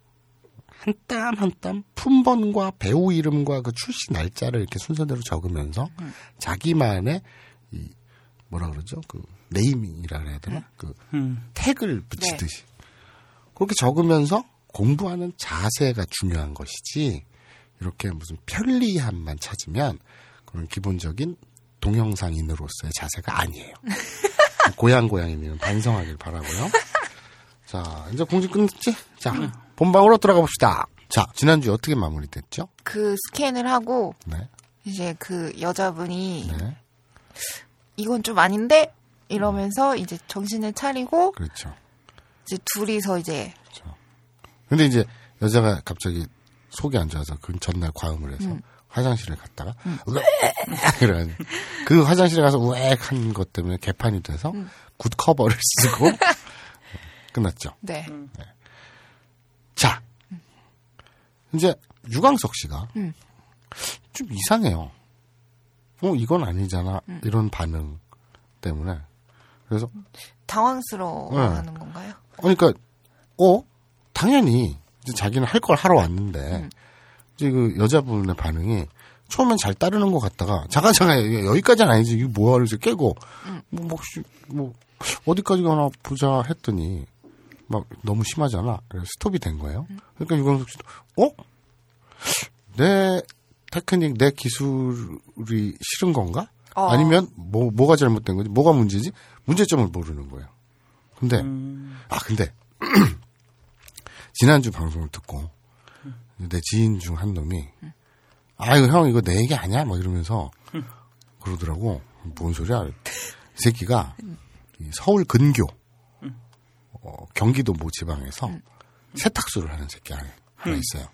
한 땀 한 땀 품번과 배우 이름과 그 출시 날짜를 이렇게 순서대로 적으면서
음.
자기만의 이 뭐라 그러죠? 그 네이밍이라 그래야 되나? 그
음.
태그를 붙이듯이 그렇게 적으면서 공부하는 자세가 중요한 것이지 이렇게 무슨 편리함만 찾으면 그런 기본적인 동영상인으로서의 자세가 아니에요. 고양 고양이는 반성하길 바라고요. 자 이제 공지 끝냈지? 자 본방으로 들어가 봅시다. 자 지난주 에 어떻게 마무리됐죠?
그 스캔을 하고
네,
이제 그 여자분이
네,
이건 좀 아닌데 이러면서 이제 정신을 차리고
그렇죠.
이제 둘이서 이제
근데 이제 여자가 갑자기 속이 안 좋아서 그 전날 과음을 해서 화장실에 갔다가 으액 이러는 그 화장실에 가서 우액 한 것 때문에 개판이 돼서 굿 커버를 쓰고 끝났죠.
네.
자 이제 유광석 씨가 좀 이상해요. 어 이건 아니잖아. 이런 반응 때문에 그래서
당황스러워하는 건가요?
그러니까 어 당연히 이제 자기는 할 걸 하러 왔는데 이제 그 여자분의 반응이 처음엔 잘 따르는 것 같다가 잠깐 잠깐 여기까지는 아니지 이게 뭐야 그래서 깨고 뭐, 뭐, 혹시 뭐 어디까지 가나 보자 했더니 막 너무 심하잖아 그래서 스톱이 된 거예요 그러니까 유광석 씨도 어? 내 테크닉 내 기술이 싫은 건가?
어.
아니면 뭐 뭐가 잘못된 거지? 뭐가 문제지? 문제점을 모르는 거예요. 근데 아 근데 지난주 방송을 듣고 내 지인 중 한 놈이 아 이거 형 이거 내 얘기 아니야? 막 이러면서 그러더라고. 뭔 소리야? 이 새끼가 이 서울 근교 어, 경기도 모 지방에서 세탁소를 하는 새끼 하나, 하나 있어요.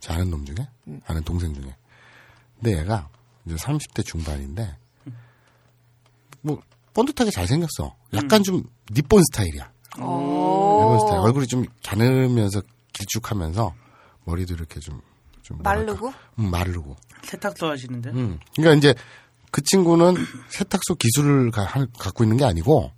제 아는 놈 중에 아는 동생 중에. 근데 얘가 이제 30대 중반인데 뭐 번듯하게 잘생겼어. 약간 좀 니폰 스타일이야. 일본 스타일. 얼굴이 좀 가늘면서 길쭉하면서 머리도 이렇게 좀, 좀.
마르고?
음, 마르고.
세탁소 하시는데.
음. 그러니까 이제 그 친구는 세탁소 기술을 가- 하- 갖고 있는 게 아니고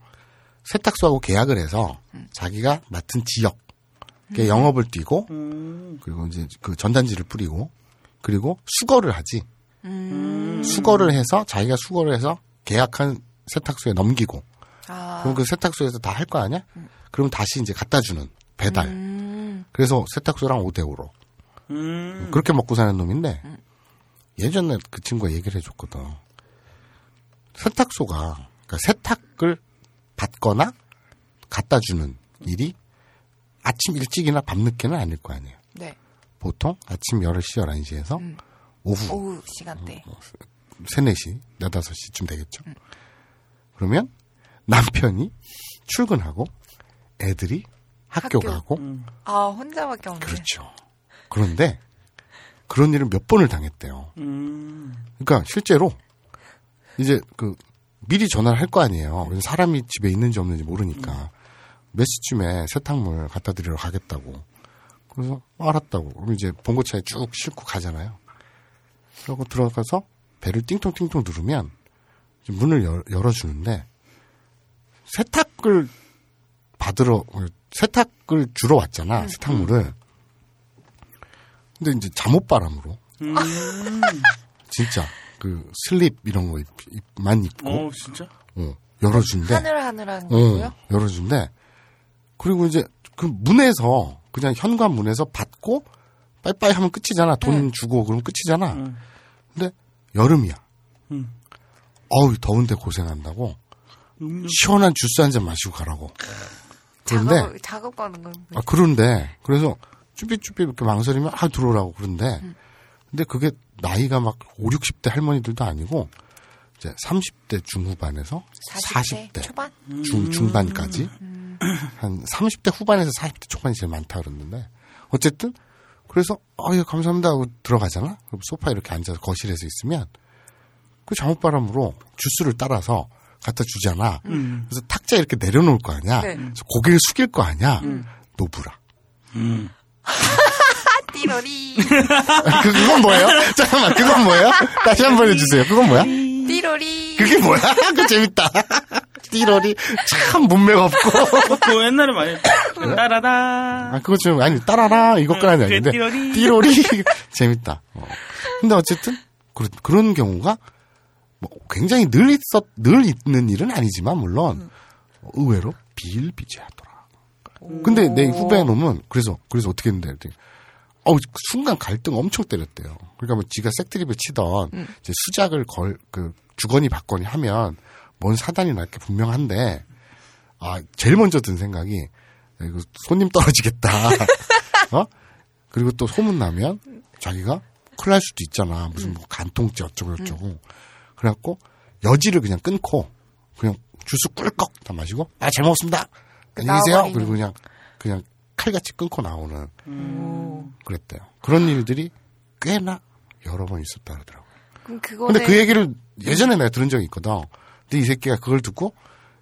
세탁소하고 계약을 해서 자기가 맡은 지역에 영업을 뛰고
음.
그리고 이제 그 전단지를 뿌리고 그리고 수거를 하지.
음.
수거를 해서 자기가 수거를 해서 계약한 세탁소에 넘기고
아.
그럼 그 세탁소에서 다 할 거 아니야? 그럼 다시 이제 갖다 주는 배달.
음.
그래서 세탁소랑 5대 5로
음.
그렇게 먹고 사는 놈인데 예전에 그 친구가 얘기를 해줬거든. 세탁소가 그러니까 세탁을 받거나 갖다 주는 일이 아침 일찍이나 밤늦게는 아닐 거 아니에요.
네.
보통 아침 10시, 11시에서 오후
오후 시간대.
3, 4시, 4, 5시쯤 되겠죠. 그러면 남편이 출근하고 애들이 학교,
학교.
가고
아, 혼자밖에 없네.
그렇죠. 그런데 그런 일을 몇 번을 당했대요.
음.
그러니까 실제로 이제 그 미리 전화를 할 거 아니에요. 사람이 집에 있는지 없는지 모르니까 몇 시쯤에 세탁물 갖다 드리러 가겠다고. 그래서 알았다고. 그럼 이제 봉고차에 쭉 싣고 가잖아요. 그러고 들어가서 배를 띵통띵통 누르면 문을 열, 열어주는데 세탁을 받으러 세탁을 주러 왔잖아 세탁물을. 근데 이제 잠옷바람으로
음.
진짜 그 슬립 이런 거 입, 만 입고
어, 진짜?
어, 열어준대.
하늘하늘한
어,
거고요.
열어준대. 그리고 이제 그 문에서 그냥 현관 문에서 받고 빠이빠이 하면 끝이잖아. 돈 주고 그러면 끝이잖아.
응.
근데 여름이야.
응.
어우 더운데 고생한다고
음료.
시원한 주스 한 잔 마시고 가라고. 그런데
작업, 작업하는 건.
아, 그런데, 그래서 쭈삣쭈삣 이렇게 망설이면, 아, 들어오라고 그런데, 근데 그게 나이가 막 5, 60대 할머니들도 아니고, 이제 30대 중후반에서
40대,
40대,
초반?
중, 중반까지, 한 30대 후반에서 40대 초반이 제일 많다 그랬는데, 어쨌든, 그래서, 아, 예, 감사합니다 하고 들어가잖아? 그럼 소파에 이렇게 앉아서 거실에서 있으면, 그 잠옷바람으로 주스를 따라서 갖다 주잖아. 그래서 탁자 이렇게 내려놓을 거 아니야.
네.
그래서 고개를 숙일 거 아니야. 노브라.
음.
띠로리.
그, 그건 뭐예요? 잠깐만, 그건 뭐예요? 다시 한 번 해주세요. 그건 뭐야?
띠로리.
그게 뭐야? 그 재밌다. 띠러리. 참 문매가 없고.
그거 옛날에 많이 했다. 따라다.
아, 그거 좀, 아니, 따라라. 이것까지는
그게
아닌데.
띠러리.
띠러리. 재밌다. 어. 근데 어쨌든, 그런, 그런 경우가, 뭐, 굉장히 늘 있었, 늘 있는 일은 아니지만, 물론, 의외로 비일비재하더라. 근데 내 후배 놈은, 그래서, 그래서 어떻게 했는데, 어우, 순간 갈등 엄청 때렸대요. 그러니까 뭐 지가 색드립을 치던, 이제 수작을 걸, 그, 주거니 받거니 하면, 뭔 사단이 날 게 분명한데, 아, 제일 먼저 든 생각이, 야, 이거 손님 떨어지겠다. 어? 그리고 또 소문 나면, 자기가 큰일 날 수도 있잖아. 무슨 뭐 간통죄 어쩌고 저쩌고. 그래갖고, 여지를 그냥 끊고, 그냥 주스 꿀꺽 다 마시고, 아, 잘 먹었습니다. 안녕히 계세요.
나와버리는.
그리고 그냥, 그냥 칼같이 끊고 나오는, 그랬대요. 그런 일들이 꽤나 여러 번 있었다 그러더라고요.
그럼 그거는.
근데 그 얘기를 예전에 내가 들은 적이 있거든. 근데 이 새끼가 그걸 듣고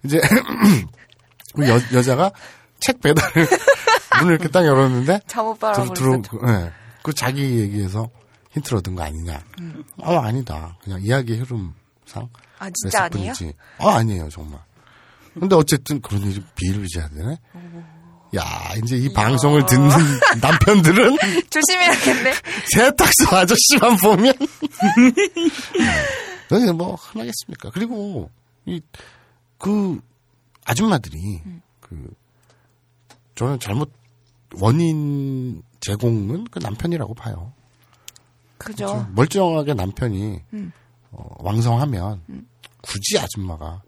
이제 그 여, 여자가 책 배달을 문을 이렇게 딱 열었는데
잠옷 바람으로.
들어,
있었죠.
그, 예. 그 자기 얘기에서 힌트를 얻은 거 아니냐. 어, 아니다. 그냥 이야기 흐름상.
아, 진짜 아니에요?
어, 아니에요, 정말. 근데 어쨌든 그런 일이 비일비재야 되네. 야, 이제 이 방송을 듣는 남편들은
조심해야겠네.
세탁소 아저씨만 보면 너희 뭐 하나겠습니까? 그리고 이 그 아줌마들이 그 저는 잘못 원인 제공은 그 남편이라고 봐요.
그죠.
멀쩡하게 남편이 어, 왕성하면 굳이 아줌마가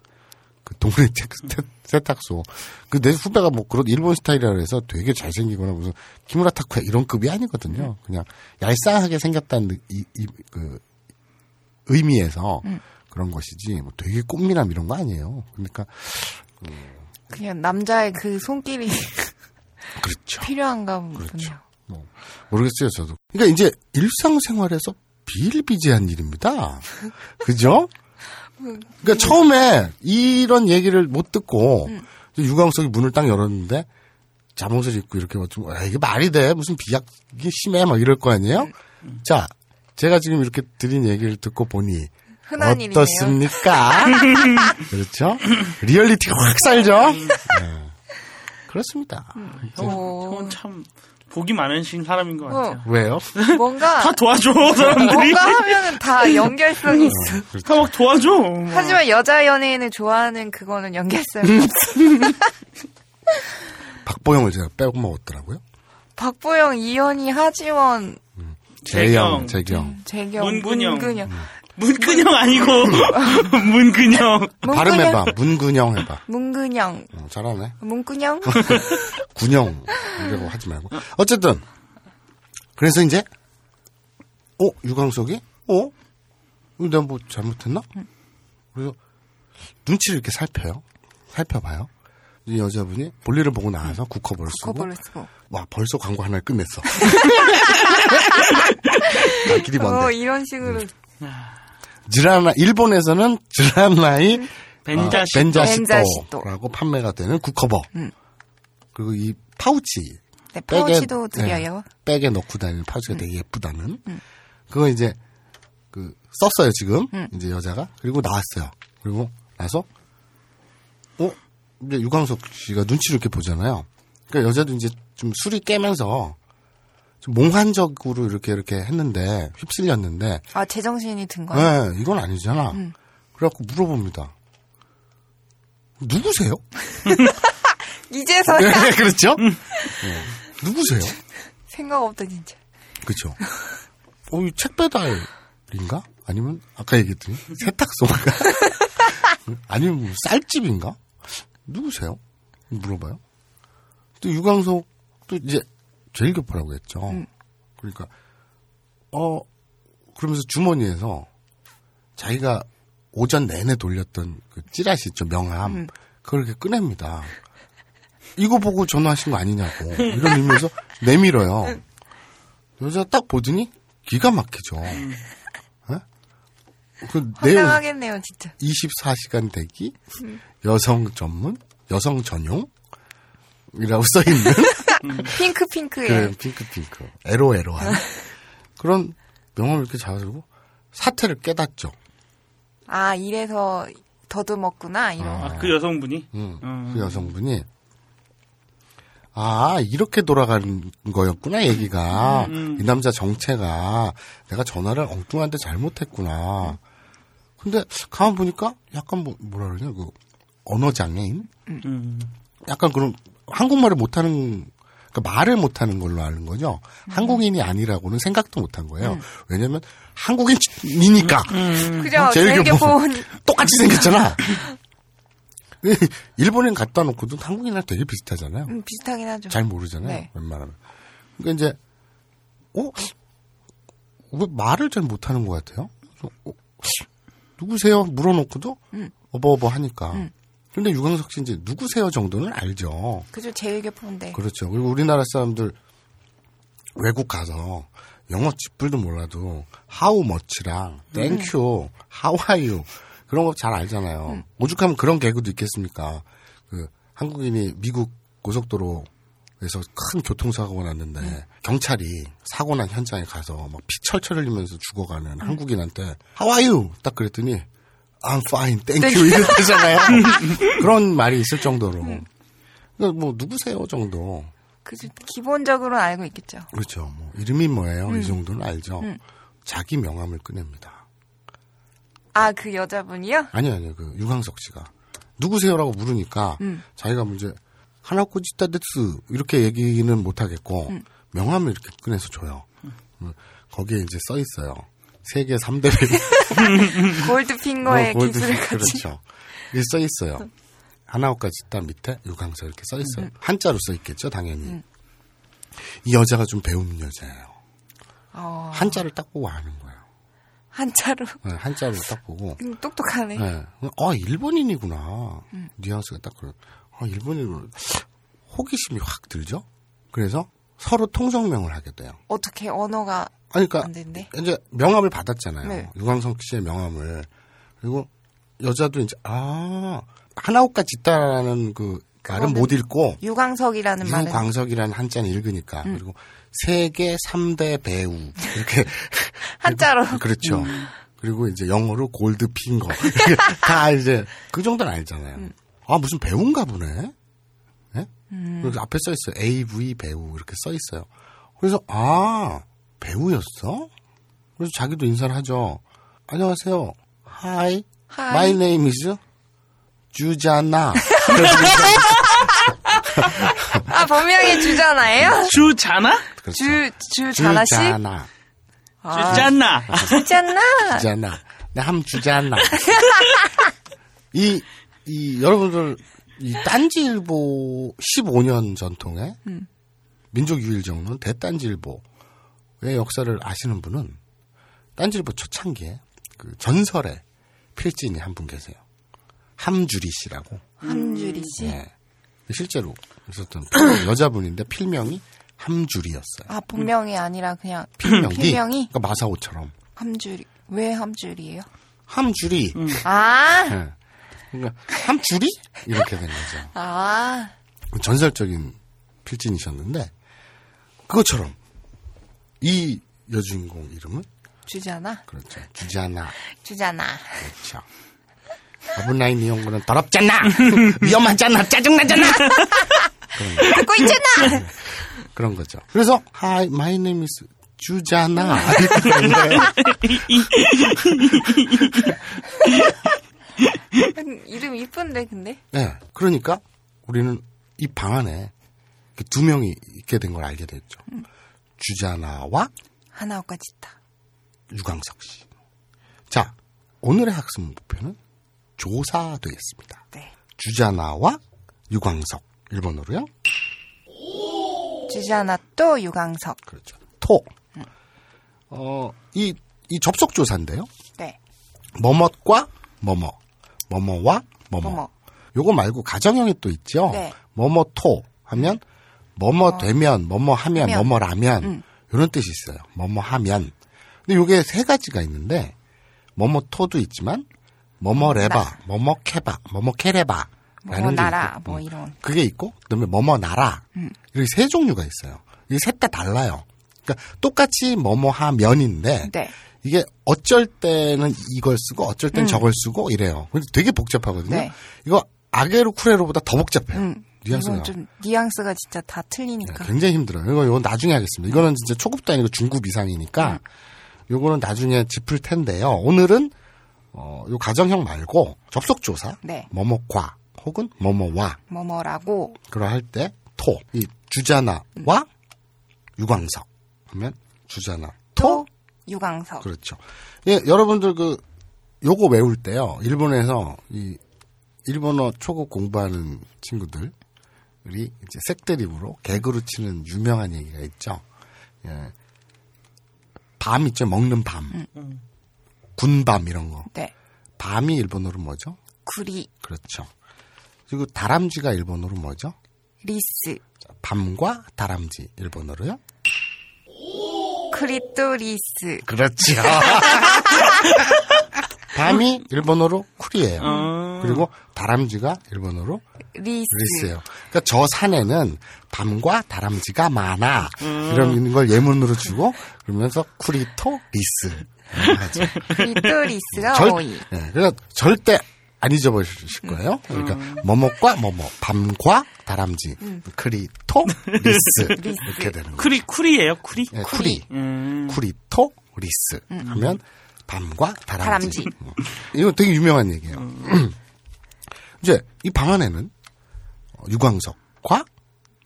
그 동네 세- 세탁소 그 내 후배가 뭐 그런 일본 스타일이라 해서 되게 잘생기거나 무슨 키무라 타쿠야 이런 급이 아니거든요. 그냥 얄쌍하게 생겼다는 느- 이, 이, 그 의미에서 그런 것이지 뭐 되게 꽃미남 이런 거 아니에요. 그러니까
그냥 남자의 그 손길이
그렇죠.
필요한가
그렇죠. 뭐 모르겠어요 저도. 그러니까 이제 일상생활에서 비일비재한 일입니다. 그죠? 그러니까 처음에 이런 얘기를 못 듣고 유광석이 문을 딱 열었는데 잠옷을 입고 이렇게 좀 아, 이게 말이 돼 무슨 비약이 심해 막 이럴 거 아니에요? 자 제가 지금 이렇게 드린 얘기를 듣고 보니. 어떻습니까? 그렇죠? 리얼리티가 확 살죠? 네. 그렇습니다.
오.
형은 참 복이 많으신 사람인 것 같아요.
왜요?
뭔가
다 도와줘 사람들이.
뭔가 하면은 다 연결성이 있어.
그렇죠.
다 막 도와줘.
하지만 여자 연예인을 좋아하는 그거는 연결성이 없어.
박보영을 제가 빼고 먹었더라고요.
박보영, 이현희, 하지원,
재영,
재경.
재경.
재경,
문근영.
문근영.
문근영 아니고 문근영.
발음 해봐. 문근영 해봐.
문근영.
어, 잘하네.
문근영?
군영. 이라고 하지 말고. 어쨌든. 그래서 이제, 어, 유광석이? 어? 내가 뭐 잘못했나? 그래서 눈치를 이렇게 살펴요. 살펴봐요. 이 여자분이 볼일을 보고 나와서 국커버를 쓰고
커버를 쓰고.
와 벌써 광고 하나를 끝냈어. 갈 길이 먼데.
어, 이런 식으로.
드라마 일본에서는 드라마의
벤자시.
어,
벤자시토.
벤자시토라고 판매가 되는 국커버.
음.
그리고 이 파우치
네,
백에-
파우치도
네,
드려요.
백에 넣고 다니는 파우치가
음.
되게 예쁘다는. 그거 이제 그 썼어요 지금
음.
이제 여자가 그리고 나왔어요. 그리고 나서 어 이제 유광석 씨가 눈치를 이렇게 보잖아요. 그러니까 여자도 이제 좀 술이 깨면서 좀 몽환적으로 이렇게 이렇게 했는데 휩쓸렸는데
아, 제정신이 든 거야.
네, 이건 아니잖아.
음.
그래갖고 물어봅니다. 누구세요?
이제서야
네, 그렇죠? 네. 누구세요?
생각 없다, 진짜.
그렇죠. 어, 이 책 배달인가? 아니면 아까 얘기했더니 세탁소인가? 아니면 뭐 쌀집인가? 누구세요? 물어봐요. 또 유광석 또 이제 제일 교포라고 했죠. 그러니까 어 그러면서 주머니에서 자기가 오전 내내 돌렸던 그 찌라시 있죠 명함 그걸 이렇게 꺼냅니다. 이거 보고 전화하신 거 아니냐고 이런 의미에서 내밀어요. 여자 딱 보더니 기가 막히죠. 예? 그
황당하겠네요, 진짜.
24시간 대기 여성 전문 여성 전용 이라고 써 있는
핑크, 핑크에.
그 핑크 핑크 에로에로한 그런 명함을 이렇게 잡아주고 사태를 깨닫죠.
아, 이래서 더듬었구나, 이런.
아, 그 여성분이?
음,
음.
그 여성분이 아 이렇게 돌아가는 거였구나 얘기가
음.
이 남자 정체가 내가 전화를 엉뚱한데 잘못했구나. 근데 가만 보니까 약간 뭐 뭐라 그러냐 그 언어 장애인
음.
약간 그런 한국말을 못하는 그러니까 말을 못하는 걸로 아는 거죠.
음.
한국인이 아니라고는 생각도 못한 거예요. 왜냐면 한국인이니까
그죠?
제일
제일. 교포는
똑같이 생겼잖아. 일본인 갖다 놓고도 한국인이랑 되게 비슷하잖아요.
음, 비슷하긴 하죠.
잘 모르잖아요.
네.
웬만하면. 그러니까 이제 어? 왜 말을 잘 못하는 것 같아요? 어, 누구세요? 물어놓고도 어버어버 하니까. 근데 유광석 씨 이제 누구세요 정도는 알죠.
그죠? 제일 교포인데.
그렇죠. 그리고 우리나라 사람들 외국 가서 영어 쥐뿔도 몰라도 how much랑 thank you, how are you 그런 거 잘 알잖아요. 오죽하면 그런 개그도 있겠습니까? 그 한국인이 미국 고속도로에서 큰 교통사고가 났는데 경찰이 사고 난 현장에 가서 막 피 철철 흘리면서 죽어가는 한국인한테 how are you 딱 그랬더니 I'm fine, thank you 이랬잖아요. 그런 말이 있을 정도로. 그러니까 뭐 누구세요 정도.
그죠? 기본적으로는 알고 있겠죠.
그렇죠. 뭐 이름이 뭐예요? 이 정도는 알죠. 자기 명함을 꺼냅니다.
아, 그 여자분이요?
아니 아니요. 그 유광석 씨가 누구세요라고 물으니까 자기가 뭐 이제 하나코지타 데스 이렇게 얘기는 못 하겠고 명함을 이렇게 꺼내서 줘요. 음, 거기에 이제 써 있어요. 세계 3대 배우
골드핑거의
뭐,
기술을
골드-
같이.
그렇죠. 이게 써 있어요. 하나오카지타 밑에 유광석 이렇게 써 있어요. 한자로 써 있겠죠, 당연히. 이 여자가 좀 배우는 여자예요.
어,
한자를 딱 보고 아는 거예요.
한자로.
네, 한자로 딱 보고.
음, 똑똑하네.
네. 아, 일본인이구나. 뉘앙스가 딱 그런. 아, 일본인으로 호기심이 확 들죠? 그래서 서로 통성명을 하게 돼요.
어떻게 언어가
아니, 그러니까? 이제 명함을 받았잖아요.
네.
유광석 씨의 명함을. 그리고 여자도 이제 아 하나오카 짓다라는 그 말은 못 읽고
유광석이라는 말은
유광석이라는 한자는 읽으니까 그리고 세계 3대 배우 이렇게
한자로.
그렇죠. 그리고 이제 영어로 골드 핑거 다 이제 그 정도는 알잖아요. 아 무슨 배우인가 보네. 예? 그래서 앞에 써 있어요. AV 배우 이렇게 써 있어요. 그래서 아 배우였어? 그래서 자기도 인사를 하죠. 안녕하세요. Hi.
Hi.
My name is 주자나.
아, 본명이 주잖아요?
주잖아?
그렇죠.
주, 주자나 씨?
주자나.
아,
주잖나.
주잖나.
주자나. 내함 주자나. 이, 이, 여러분들, 이 딴지일보 15년 전통의 민족유일정론 대딴지일보의 역사를 아시는 분은 딴지일보 초창기에 그 전설의 필진이 한 분 계세요. 함주리 씨라고.
함주리 씨.
예. 실제로 있었던 여자분인데 필명이 함주리였어요.
아, 본명이 아니라 그냥
필명이
필명이
그러니까 마사오처럼
함주리. 왜 함주리예요?
함주리.
아,
예. 그러니까 함주리 이렇게 된 거죠.
아,
전설적인 필진이셨는데 그것처럼 이 여주인공 이름은
주잖아.
그렇죠. 주자나
주잖아.
그렇죠. 아브나인 이용구는 더럽잖아. 위험하잖아. 짜증나잖아.
듣고 있잖아.
그런 거죠. 그래서 Hi, my name is 거예요.
이름 이쁜데 근데
네, 그러니까 우리는 이 방 안에 이렇게 두 명이 있게 된 걸 알게 됐죠. 주자나와
하나오까 짓다.
유광석 씨. 자, 오늘의 학습 목표는 조사되겠습니다.
네.
주자나와 유광석. 일본어로요?
주잖아 또 유광석.
그렇죠. 토. 어, 이, 이 접속 조사인데요.
네.
뭐뭇과 뭐뭐. 뭐뭐와 뭐뭐.
뭐뭐.
요거 말고 가정형이 또 있죠.
네.
뭐뭐토 하면 뭐뭐 되면, 뭐뭐 하면,
하면.
뭐뭐라면
음.
이런 뜻이 있어요. 뭐뭐 하면. 근데 요게 세 가지가 있는데 뭐뭐 토도 있지만 뭐뭐 레바, 뭐뭐 캐바, 뭐뭐 캐레바
뭐
라는 게
나라
있고,
뭐
음.
이런.
그게 있고 그다음에 뭐뭐 나라
음.
이렇게 세 종류가 있어요. 이게 셋 다 달라요. 그러니까 똑같이 뭐뭐 하면인데
네.
이게 어쩔 때는 이걸 쓰고 어쩔 땐
음.
저걸 쓰고 이래요. 근데 되게 복잡하거든요.
네.
이거 아게로 쿠레로보다 더 복잡해요.
음.
뉘앙스가
이건 좀 뉘앙스가 진짜 다 틀리니까.
굉장히 힘들어요. 이거 이거 나중에 하겠습니다. 이거는 진짜 초급도 아니고 중급 이상이니까
음.
요거는 나중에 짚을 텐데요. 오늘은 어, 요 가정형 말고 접속 조사
네.
뭐뭐과 혹은 뭐뭐와
뭐뭐라고
그러할 때 토, 이 주자나와 유광석 하면 주자나
토또 유광석.
그렇죠. 예, 여러분들 그 요거 외울 때요. 일본에서 이 일본어 초급 공부하는 친구들 이 이제 색드립으로 개그로 치는 유명한 얘기가 있죠. 예. 밤 있죠. 먹는 밤. 군밤 이런 거.
네.
밤이 일본어로 뭐죠?
くり
그렇죠. 그리고 다람쥐가 일본어로 뭐죠?
リス
밤과 다람쥐 일본어로요?
くりとリス
그렇지요. 밤이 일본어로 くり예요.
어.
그리고 다람쥐가 일본어로
リス.
リス예요. 그러니까 저 산에는 밤과 다람쥐가 많아. 이런 걸 예문으로 주고 그러면서 쿠리토 리스. 하죠.
크리토 리스가
절,
오이.
예, 그러니까 절대 안 잊어버리실 거예요. 그러니까 뭐뭐과 뭐뭐 밤과 다람쥐 くりと リス 이렇게 되는 거예요.
쿠리 쿠리예요 쿠리.
예, 쿠리
음.
くりと リス 하면 밤과 다람쥐.
다람쥐.
음. 이거 되게 유명한 얘기예요. 이제 이 방 안에는 어, 유광석과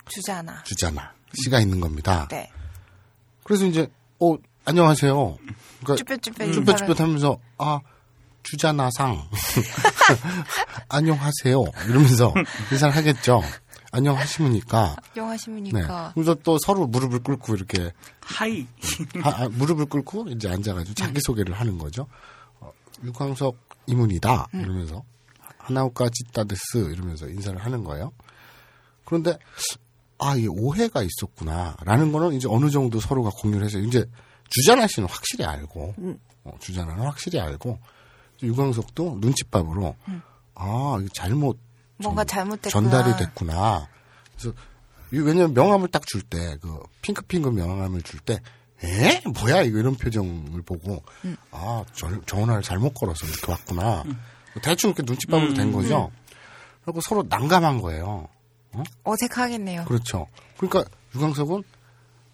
주잖아.
주자나 씨가 있는 겁니다.
네.
그래서 이제 어 안녕하세요. 그러니까
쭈뼛쭈뼛
쭈뼛쭈뼛 하면서 아 주자나さん 안녕하세요 이러면서 인사를 하겠죠. 안녕하시니까. 네. 그래서 또 서로 무릎을 꿇고 이렇게
하이.
아, 아, 무릎을 꿇고 이제 앉아가지고 자기 소개를 하는 거죠. 어, 유광석 이문이다 이러면서 하나오카 찌따데스 이러면서 인사를 하는 거예요. 그런데 아 이게 오해가 있었구나 라는 거는 이제 어느 정도 서로가 공유를 해서 이제 주자나 씨는 확실히 알고 어, 주자나는 확실히 알고 유광석도 눈칫밥으로 아 이게 잘못
뭔가
전-
잘못됐구나.
전달이 됐구나. 그래서 이 왜냐면 명함을 딱 줄 때 그 핑크핑크 명함을 줄 때 에? 뭐야 이거 이런 표정을 보고 아 저, 전화를 잘못 걸어서 이렇게 왔구나. 대충 이렇게 눈칫밥으로 된 거죠. 그리고 서로 난감한 거예요.
어 색하겠네요.
그렇죠. 그러니까 유광석은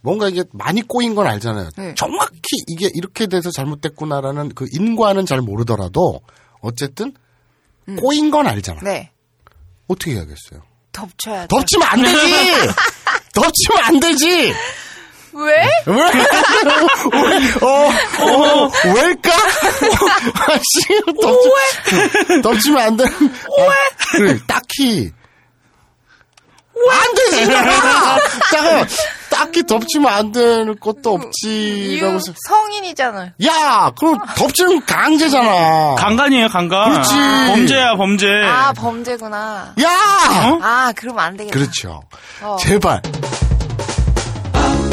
뭔가 이게 많이 꼬인 건 알잖아요.
네.
정확히 이게 이렇게 돼서 잘못됐구나라는 그 인과는 잘 모르더라도 어쨌든 꼬인 건 알잖아.
네.
어떻게 해야겠어요?
덮쳐야죠.
덮치면 안 되지! 덮치면 안 되지!
왜?
왜? 왜? 어, 어, 왜일까? 아, 씨, 덮치, 덮치면 안 돼. 왜? 딱히. 안 되지! 잠깐만. 딱히 덮치면 안 되는 것도 없지라고
성인이잖아요.
야, 그럼 덮치는 강제잖아.
강간이에요, 강간.
그렇지.
범죄야, 범죄.
아 범죄구나.
야!
아 그러면 안 되겠다.
그렇죠.
어.
제발.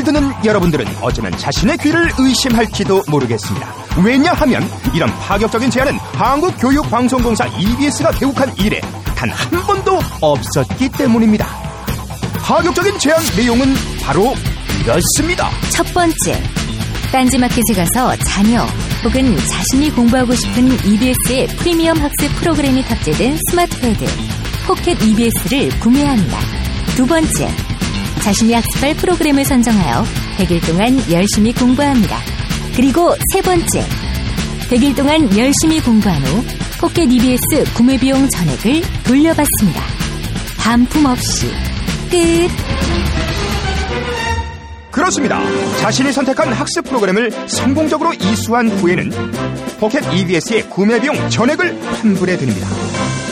광고를 듣는 여러분들은 어쩌면 자신의 귀를 의심할지도 모르겠습니다. 왜냐하면 이런 파격적인 제안은 한국교육방송공사 EBS가 개국한 이래 단 한 번도 없었기 때문입니다. 파격적인 제안 내용은 바로 이렇습니다.
첫 번째, 딴지마켓에 가서 자녀 혹은 자신이 공부하고 싶은 EBS의 프리미엄 학습 프로그램이 탑재된 스마트패드 포켓 EBS를 구매합니다. 두 번째, 자신이 학습할 프로그램을 선정하여 100일 동안 열심히 공부합니다. 그리고 세 번째, 100일 동안 열심히 공부한 후 포켓 EBS 구매 비용 전액을 돌려받습니다. 반품 없이 끝.
그렇습니다. 자신이 선택한 학습 프로그램을 성공적으로 이수한 후에는 포켓 EBS의 구매 비용 전액을 환불해 드립니다.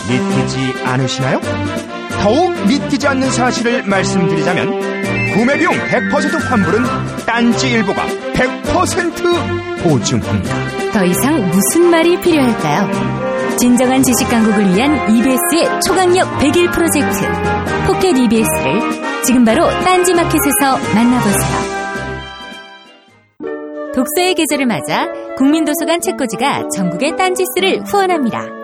믿기지 않으시나요? 더욱 믿기지 않는 사실을 말씀드리자면 구매 비용 100% 환불은 딴지 일보가 100% 보증합니다.
더 이상 무슨 말이 필요할까요? 진정한 지식 강국을 위한 EBS의 초강력 100일 프로젝트 포켓 EBS를 지금 바로 딴지 마켓에서 만나보세요. 독서의 계절을 맞아 국민도서관 책꽂이가 전국의 딴지스를 후원합니다.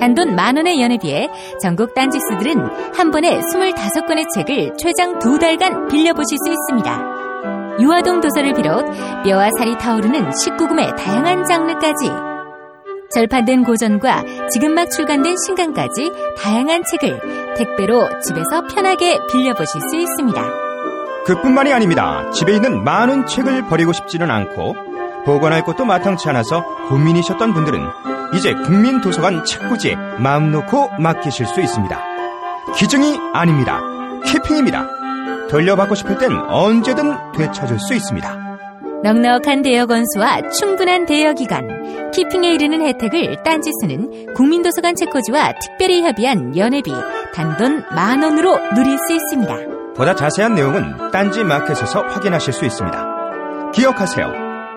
단돈 만 원의 연회비에 전국 딴지스들은 한 번에 25권의 책을 최장 두 달간 빌려보실 수 있습니다. 유아동 도서를 비롯 뼈와 살이 타오르는 19금의 다양한 장르까지 절판된 고전과 지금 막 출간된 신간까지 다양한 책을 택배로 집에서 편하게 빌려보실 수 있습니다.
그뿐만이 아닙니다. 집에 있는 많은 책을 버리고 싶지는 않고 보관할 곳도 마땅치 않아서 고민이셨던 분들은 이제 국민도서관 책꽂이에 마음 놓고 맡기실 수 있습니다. 기증이 아닙니다. 키핑입니다. 돌려받고 싶을 땐 언제든 되찾을 수 있습니다.
넉넉한 대여 건수와 충분한 대여 기간, 키핑에 이르는 혜택을 딴지스는 국민도서관 책꽂이와 특별히 협의한 연회비 단돈 만 원으로 누릴 수 있습니다.
보다 자세한 내용은 딴지 마켓에서 확인하실 수 있습니다. 기억하세요.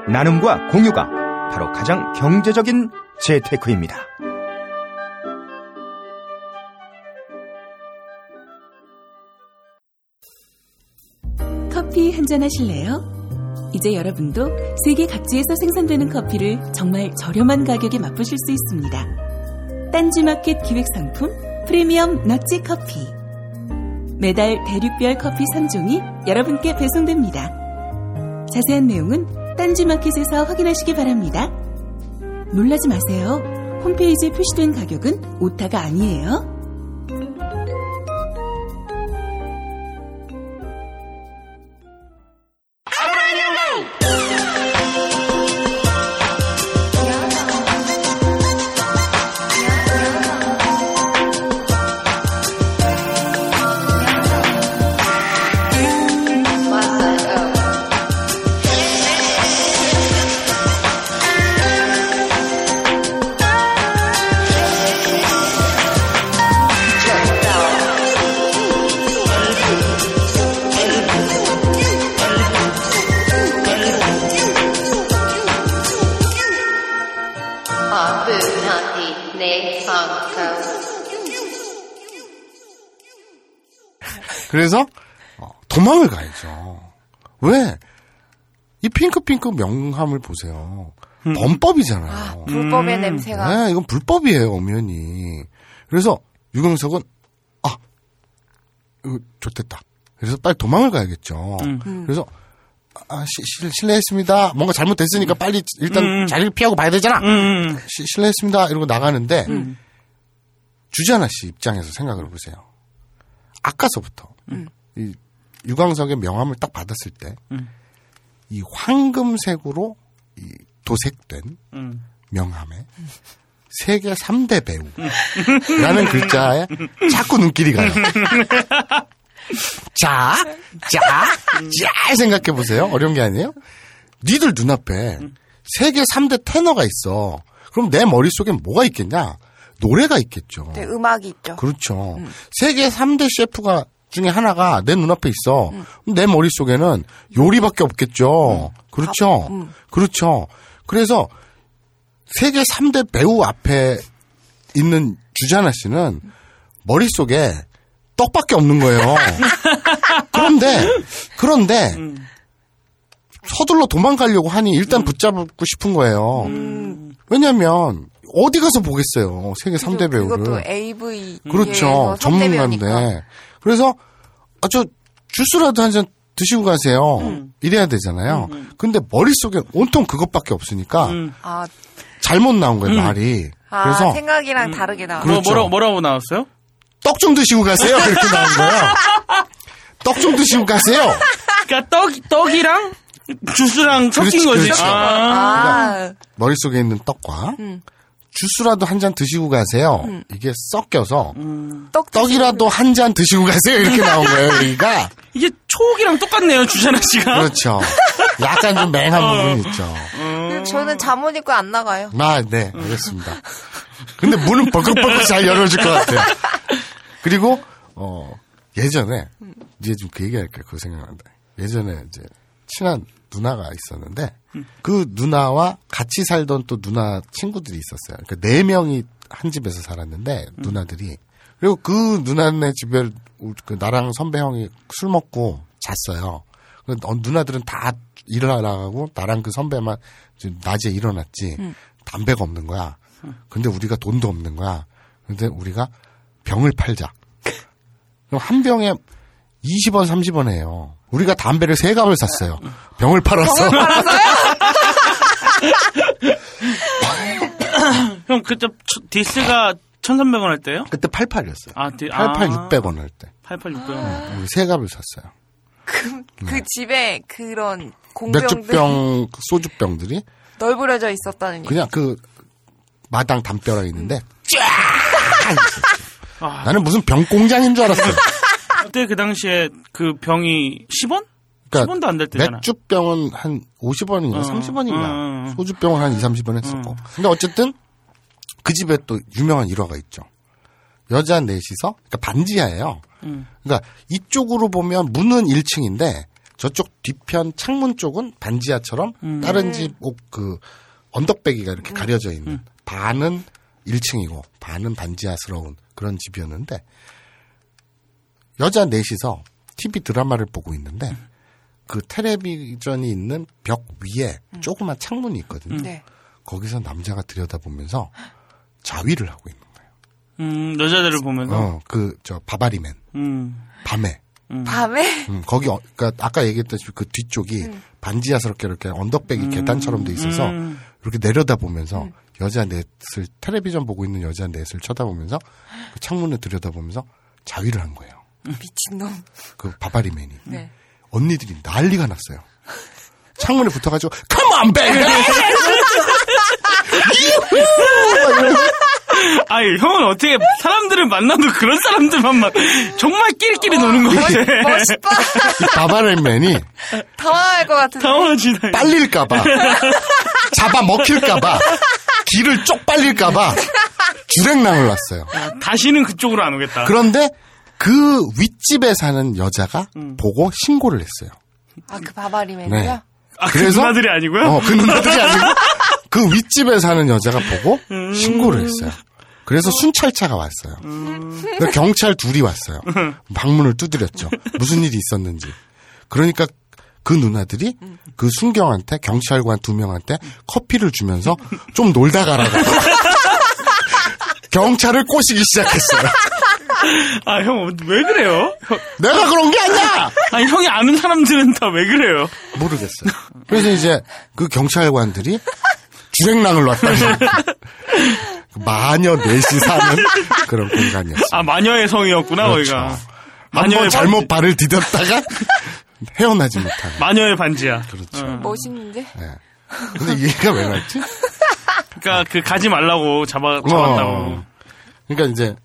나눔과 공유가 바로 가장 경제적인 재테크입니다.
커피 한 잔 하실래요? 이제 여러분도 세계 각지에서 생산되는 커피를 정말 저렴한 가격에 맛보실 수 있습니다. 딴지마켓 기획상품 프리미엄 넛지 커피. 매달 대륙별 커피 3종이 여러분께 배송됩니다. 자세한 내용은 딴지마켓에서 확인하시기 바랍니다. 놀라지 마세요. 홈페이지에 표시된 가격은 오타가 아니에요.
이 핑크핑크 명함을 보세요. 범법이잖아요.
아, 불법의
음.
냄새가.
네, 이건 불법이에요, 엄연히. 그래서 유경석은 아, 이거 좋됐다. 그래서 빨리 도망을 가야겠죠.
음.
그래서 아, 시- 실- 실례했습니다. 뭔가 잘못됐으니까 빨리 일단
음.
자리를 피하고 봐야 되잖아.
음,
시- 실례했습니다. 이러고 나가는데
음.
주자나 씨 입장에서 생각을 해보세요. 아까서부터 이 유광석의 명함을 딱 받았을 때 이
음.
황금색으로 이 도색된
음.
명함에 세계 3대 배우라는 글자에 자꾸 눈길이 가요. 자, 자, 잘 생각해 보세요. 어려운 게 아니에요. 니들 눈앞에 세계 3대 테너가 있어. 그럼 내 머릿속엔 뭐가 있겠냐? 노래가 있겠죠.
네, 음악이 있죠.
그렇죠. 세계 3대 셰프가 중에 하나가 내 눈앞에 있어. 그럼 내 머릿속에는 요리밖에 없겠죠. 그렇죠.
음.
그렇죠. 그래서 세계 3대 배우 앞에 있는 주자나 씨는 머릿속에 떡밖에 없는 거예요. 그런데, 그런데, 서둘러 도망가려고 하니 일단 붙잡고 싶은 거예요. 왜냐면, 어디 가서 보겠어요. 세계 3대 배우를.
그것도 AV
그렇죠. 전문가인데. 그래서, 아, 저, 주스라도 한 잔 드시고 가세요. 이래야 되잖아요. 근데 머릿속에 온통 그것밖에 없으니까
아,
잘못 나온 거예요, 말이.
아
그래서
생각이랑 다르게 나와.
뭐,
그렇죠.
뭐라고, 뭐라고 나왔어요?
떡 좀 드시고 가세요. 이렇게 나온 거예요. 떡 좀 드시고 가세요.
그러니까 떡, 떡이랑 주스랑 섞인
그렇지,
거지.
그렇죠.
아.
아,
머릿속에 있는 떡과 주스라도 한 잔 드시고 가세요. 이게 섞여서
떡
떡이라도 한 잔 드시고 가세요. 이렇게 나온 거예요, 여기가.
이게 초옥이랑 똑같네요, 주자나 씨가.
그렇죠. 약간 좀 맹한 부분이 있죠.
드시는- 저는 잠옷 입고 안 나가요.
아, 네, 알겠습니다. 근데 문은 벌컥벌컥 잘 열어줄 것 같아요. 그리고, 어, 예전에, 이제 좀 그 얘기할게요. 그거 생각난다. 예전에 이제, 친한 누나가 있었는데, 그 누나와 같이 살던 또 누나 친구들이 있었어요. 그러니까 네 명이 한 집에서 살았는데, 누나들이. 그리고 그 누나네 집에, 그 나랑 선배 형이 술 먹고 잤어요. 그 어, 누나들은 다 일을 하러 가고, 나랑 그 선배만 낮에 일어났지. 담배가 없는 거야. 근데 우리가 돈도 없는 거야. 근데 우리가 병을 팔자. 그럼 한 병에 20원, 30원 해요. 우리가 담배를 세 갑을 샀어요. 병을 팔았어.
형, 그때 초- 디스가 1,300원 할 때요?
그때 88이었어요.
아, 디,
88,
아.
600원 할 때.
88, 600원.
우리 세 갑을 샀어요.
그 집에 그런 공병들
맥주병, 소주병들이
널브러져 있었다는 얘기.
그냥 그 마당 담벼락에 있는데 쫙!
아.
나는 무슨 병 공장인 줄 알았어요.
그때 그 당시에 그 병이 10원? 10원도 안 될 때잖아.
그러니까 맥주병은 한 50원인가
어,
30원인가
어, 어.
소주병은 한 2, 30원 했었고 근데 어쨌든 그 집에 또 유명한 일화가 있죠 여자 넷이서 그러니까 반지하예요
음.
그러니까 이쪽으로 보면 문은 1층인데 저쪽 뒤편 창문 쪽은 반지하처럼
음.
다른 집그 언덕배기가 이렇게 가려져 있는 반은 1층이고 반은 반지하스러운 그런 집이었는데 여자 넷이서 TV 드라마를 보고 있는데 그 텔레비전이 있는 벽 위에 조그만 창문이 있거든요.
네.
거기서 남자가 들여다보면서 자위를 하고 있는 거예요.
음, 여자들을 보면서.
어, 그, 저, 바바리맨.
음.
밤에.
밤에
음, 거기, 어, 그니까 아까 얘기했다시피 그 뒤쪽이 반지하스럽게 이렇게 언덕배기 계단처럼 돼 있어서
음.
이렇게 내려다보면서 여자 넷을, 텔레비전 보고 있는 여자 넷을 쳐다보면서 그 창문을 들여다보면서 자위를 한 거예요.
미친놈.
그 바바리맨이.
네.
언니들이 난리가 났어요. 창문에 붙어가지고 Come on, baby!
아니, 형은 어떻게 사람들을 만나도 그런 사람들만 막 정말 끼리끼리 노는 거 같아.
멋있다.
이 바바리맨이
당황할 것 같은데.
당황하지.
빨릴까봐 잡아 먹힐까봐 길을 쪽 빨릴까봐 주랭랑을 놨어요.
다시는 그쪽으로 안 오겠다.
그런데 그 윗집에 사는 여자가 보고 신고를 했어요.
아, 그 바바리맨이요?
네.
아, 그 누나들이 아니고요?
어, 그 누나들이 아니고 그 윗집에 사는 여자가 보고 신고를 했어요. 그래서 순찰차가 왔어요. 그래서 경찰 둘이 왔어요. 방문을 두드렸죠. 무슨 일이 있었는지. 그러니까 그 누나들이 그 순경한테 경찰관 두 명한테 커피를 주면서 좀 놀다 가라고. 경찰을 꼬시기 시작했어요.
아, 형, 왜 그래요? 형-
내가 그런 게 아니야!
아니, 형이 아는 사람들은 다 왜 그래요?
모르겠어요. 그래서 이제 그 경찰관들이 주행랑을 놨다니. 그 마녀 넷이 사는 그런 공간이었어요.
아, 마녀의 성이었구나,
그렇죠. 번
마녀의
잘못 발을 디뎠다가 헤어나지 못하는.
마녀의 반지야.
그렇죠.
어.
멋있는데?
예. 근데 얘가 왜 났지?
그러니까 그 가지 말라고 잡아 잡았다고.
어. 그러니까 이제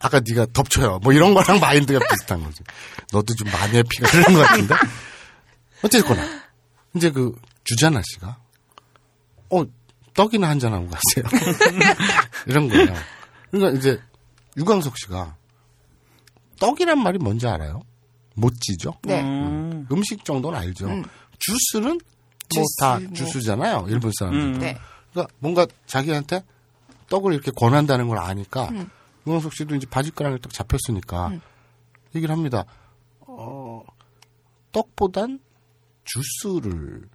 아까 네가 덮쳐요. 뭐 이런 거랑 마인드가 비슷한 거지. 너도 좀 마녀의 피가 흐르는 것 같은데. 어쨌거나 이제 그 주자나 씨가 어 떡이나 한 잔 하고 가세요. 이런 거예요. 그러니까 이제 유광석 씨가 떡이란 말이 뭔지 알아요? 못지죠.
네.
음.
음식 정도는 알죠.
음.
주스는
주스,
뭐다
뭐.
주스잖아요. 일본 사람들.
음.
네.
그러니까 뭔가 자기한테 떡을 이렇게 권한다는 걸 아니까
음.
유광석 씨도 이제 바지가랑이 딱 잡혔으니까 얘기를 합니다. 어, 떡보단 주스를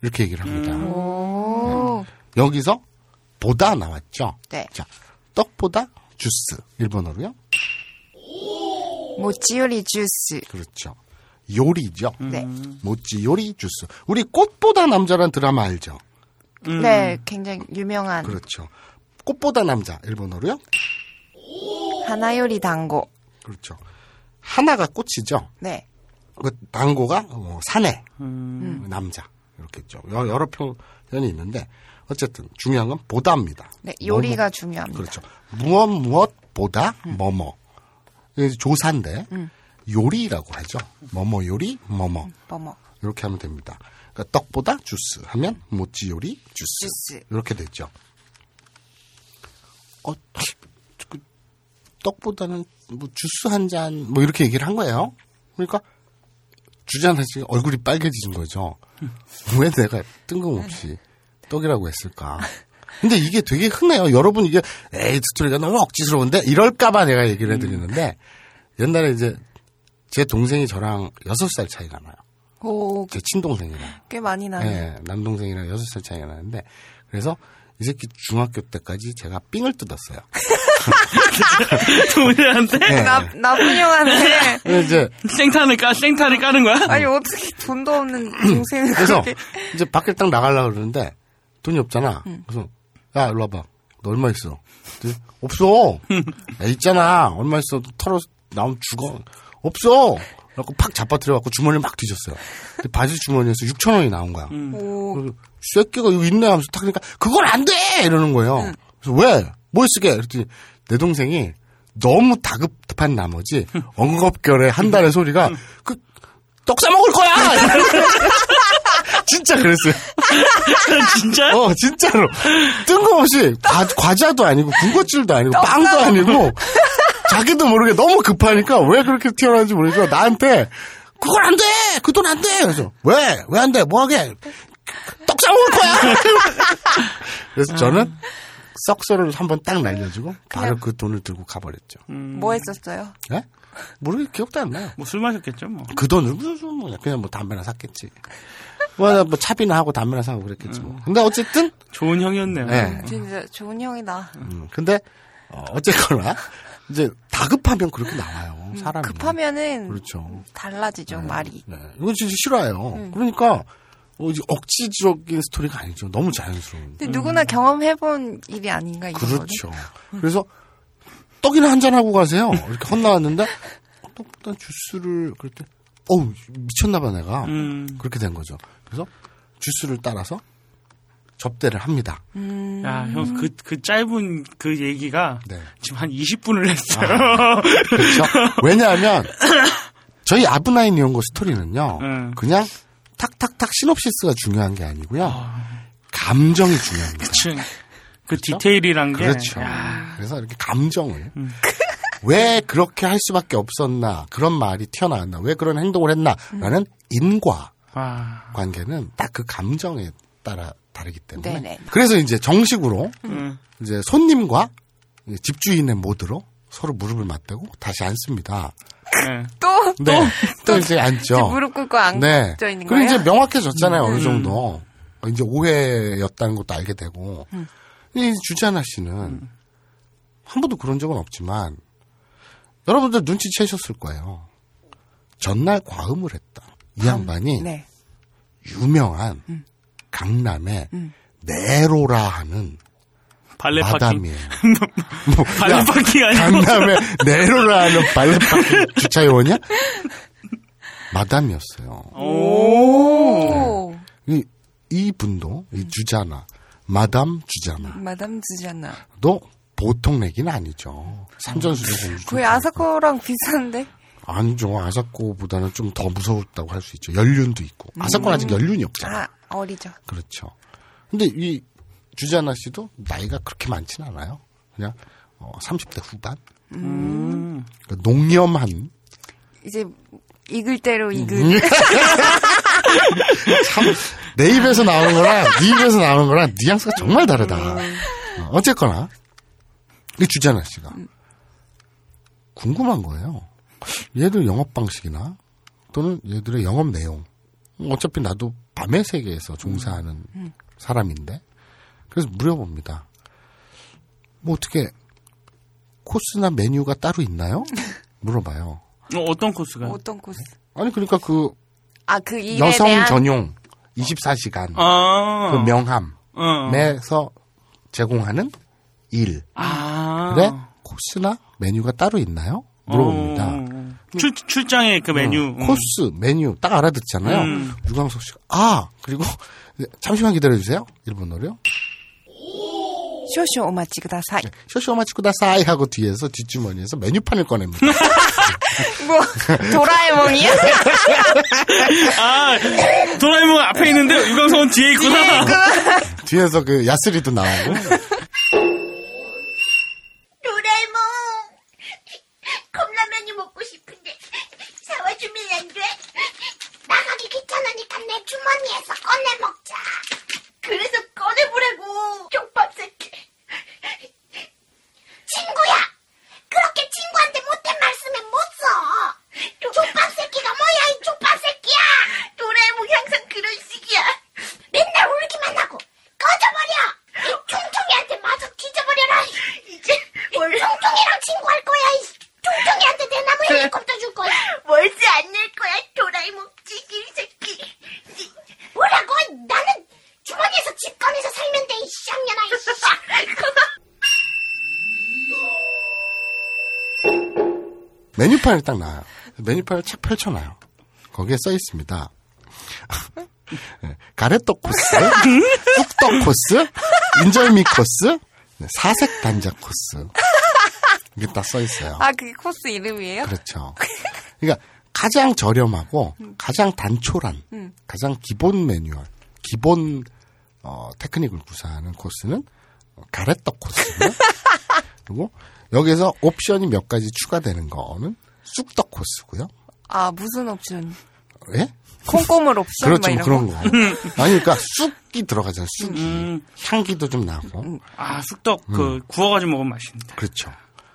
이렇게 얘기를 합니다.
음. 오.
여기서 보다 나왔죠.
네.
자, 떡보다 주스 일본어로요.
모찌요리 주스.
그렇죠. 요리죠.
네.
모찌 요리 주스. 우리 꽃보다 남자란 드라마 알죠?
음.
네, 굉장히 유명한
그렇죠. 꽃보다 남자 일본어로요.
하나 요리 단고.
그렇죠. 하나가 꽃이죠.
네.
그 당고가 어, 사내
음.
남자 이렇게죠. 여- 여러 표현이 있는데 어쨌든 중요한 건 보다입니다.
네, 요리가
뭐뭐.
중요합니다.
그렇죠. 무엇 무엇보다 뭐뭐 이게 조사인데 요리라고 하죠. 뭐뭐 요리 뭐뭐
뭐뭐.
이렇게 하면 됩니다. 그러니까 떡보다 주스 하면 모찌 요리 주스,
주스.
이렇게 되죠. 어, 그 떡보다는 뭐 주스 한 잔 뭐 이렇게 얘기를 한 거예요. 그러니까 주잔 씨 얼굴이 빨개지는 거죠. 왜 내가 뜬금없이 떡이라고 했을까? 근데 이게 되게 흔해요. 여러분 이게 에이 스토리가 너무 억지스러운데 이럴까봐 내가 얘기를 해드리는데 옛날에 이제 제 동생이 저랑 여섯 살 차이가 나요.
오,
제 친동생이랑.
꽤 많이 나네.
네, 남동생이랑 여섯 살 차이가 나는데 그래서 이 새끼 중학교 때까지 제가 삥을 뜯었어요.
동생한테
네.
나, 나쁜 형한테.
이제
생탄을 까 생탄을 까는 거야?
아니, 어떻게 돈도 없는 동생을
그래서
그렇게.
이제 밖에 딱 나가려고 그러는데 돈이 없잖아. 그래서 야 일로 와봐. 너 얼마 있어? 없어. 야, 있잖아. 얼마 있어? 털어 나오면 죽어. 없어. 그래갖고 팍 잡아들여갖고 주머니를 막 뒤졌어요. 근데 바지 주머니에서 6천 원이 나온 거야.
오,
그래서 새끼가 이거 있네 하면서 탁 그러니까 그건 안 돼! 이러는 거예요. 그래서 왜? 뭘 쓰게? 그랬더니 내 동생이 너무 다급한 나머지 엉겁결에 한다는 소리가 그떡 싸먹을 거야! 진짜 그랬어요.
진짜?
어, 진짜로. 뜬금없이 과, 과자도 아니고 군것질도 아니고 빵도 아니고 자기도 모르게 너무 급하니까 왜 그렇게 튀어나오는지 모르겠고 나한테 그건 안 돼! 그 돈 안 돼! 그래서 왜? 왜 안 돼? 뭐 하게? 떡 싸먹을 거야! 그래서 저는 썩소를 한번 딱 날려주고 바로 그 돈을 들고 가버렸죠.
뭐 했었어요?
예? 모르게 기억도 안 나요.
뭐 술 마셨겠죠, 뭐.
그 돈을 무슨 뭐 그냥 뭐 담배나 샀겠지. 뭐, 뭐 차비나 하고 담배나 사고 그랬겠지 뭐. 근데 어쨌든
좋은 형이었네요.
예.
진짜 좋은 형이다.
음, 근데 어, 어쨌거나 이제 다급하면 그렇게 나와요. 사람이.
급하면은
그렇죠.
달라지죠, 말이.
네. 이건 진짜 싫어요. 그러니까 어, 억지적인 스토리가 아니죠. 너무 자연스러운.
근데 누구나 경험해본 일이 아닌가, 이거.
그렇죠. 그래서 떡이나 한 잔 하고 가세요. 이렇게 혼나왔는데 떡보다 주스를 그렇게 어우 미쳤나봐 내가
음.
그렇게 된 거죠. 그래서 주스를 따라서 접대를 합니다.
야, 형, 그, 그 짧은 그 얘기가
네.
지금 한 20분을 했어요.
그렇죠. 왜냐하면 저희 아브나인 이온고 스토리는요.
음.
그냥 탁탁탁 시놉시스가 중요한 게 아니고요. 감정이 중요합니다.
그치. 그 디테일이란 게.
그렇죠.
야,
그래서 이렇게 감정을
음.
왜 그렇게 할 수밖에 없었나 그런 말이 튀어나왔나 왜 그런 행동을 했나 라는 인과
와.
관계는 딱 그 감정에 따라 다르기 때문에
네네.
그래서 이제 정식으로
음.
이제 손님과 집주인의 모드로 서로 무릎을 맞대고 다시 앉습니다.
네.
또,
네, 또 이제 앉죠.
이제 무릎 꿇고 앉아
네.
있는
그리고
거예요?
이제 명확해졌잖아요, 어느 정도. 이제 오해였다는 것도 알게 되고. 이 주지하나 씨는 한 번도 그런 적은 없지만, 여러분들 눈치채셨을 거예요. 전날 과음을 했다. 이 양반이
네.
유명한 강남의 네로라 하는
발레.
마담이에요. 뭐,
발레
야,
파킹 아니고.
강남에 내로를 하는 발레 파킹 주차요원이야? 마담이었어요.
오.
이, 이 분도, 이 주자나, 마담 주자나,
마담 주잖아.
도 보통 내기는 아니죠. 삼전수대 공주.
거의 아사코랑 비슷한데?
아니죠. 아사코보다는 좀 더 무서웠다고 할 수 있죠. 연륜도 있고. 아사코는 아직 연륜이 없잖아.
아, 어리죠.
그렇죠. 근데 이 주자나 씨도 나이가 그렇게 많지는 않아요. 그냥 어, 30대 후반.
음.
그러니까 농염한
이제 익을 대로 익을.
음. 참, 내 입에서 나오는 거랑 네 입에서 나오는 거랑 뉘앙스가 정말 다르다. 어, 어쨌거나 이 주자나 씨가 궁금한 거예요. 얘들 영업 방식이나 또는 얘들의 영업 내용. 어차피 나도 밤의 세계에서 종사하는 사람인데 그래서 물어봅니다. 뭐 어떻게 코스나 메뉴가 따로 있나요? 물어봐요.
어, 어떤 코스가?
어떤 코스?
아니 그러니까 그
아, 그 일에
여성
대한
전용 24시간
아.
그
어.
명함에서 제공하는 일.
아.
그래? 코스나 메뉴가 따로 있나요? 물어봅니다.
어. 출, 출장의 그 메뉴.
어, 코스, 메뉴 딱 알아듣잖아요.
음.
유광석 씨가 아 그리고 잠시만 기다려주세요. 일본어로요.
쇼쇼 오마치 구다사이.
쇼쇼마치쿠다 사이 하고 뒤에서 뒷주머니에서 메뉴판을 꺼냅니다.
뭐 도라에몽이야?
아, 도라에몽 앞에 있는데 유광석은 뒤에 있구나.
뒤에서 그 야스리도 나오고
도라에몽 컵라면이 먹고 싶은데 사와주면 안 돼? 나가기 주머니에서 꺼내 먹자. 그래서 꺼내보라고 족밥 새끼. 친구야 그렇게 친구한테 못된 말씀에 못써. 족밥 새끼가 뭐야 이 족밥 새끼야? 도라에몽 항상 그런 식이야. 맨날 울기만 하고 꺼져버려. 총총이한테 마저 뒤져버려라 이제 뭘 총총이랑 친구할 거야 이 총총이한테 내 나무 헬리콥터 줄 거야 월세 안 낼 거야 도라에몽 찌질 새끼 이- 뭐라고 나는 주머니에서 집 꺼내서 살면 돼 이 쌍년아 이
메뉴판이 딱 나와요. 메뉴판을 착 펼쳐놔요. 거기에 써 있습니다. 네, 가래떡 코스, 쑥떡 코스, 인절미 코스, 네, 사색 단자 코스. 이게 딱써 있어요.
아, 그게 코스 이름이에요?
그렇죠. 그러니까 가장 저렴하고 가장 단촐한
음.
가장 기본 매뉴얼, 기본 어, 테크닉을 구사하는 코스는 어, 가래떡 코스고요. 그리고 여기서 옵션이 몇 가지 추가되는 거는 쑥떡 코스고요.
아, 무슨 옵션?
예?
콩고물 옵션?
그렇죠, 막뭐
이런
그런 거. 아니, 그러니까 쑥이 들어가잖아요. 쑥이
음.
향기도 좀 나고.
아, 쑥떡 그 구워가지고 먹으면 맛있는데.
그렇죠.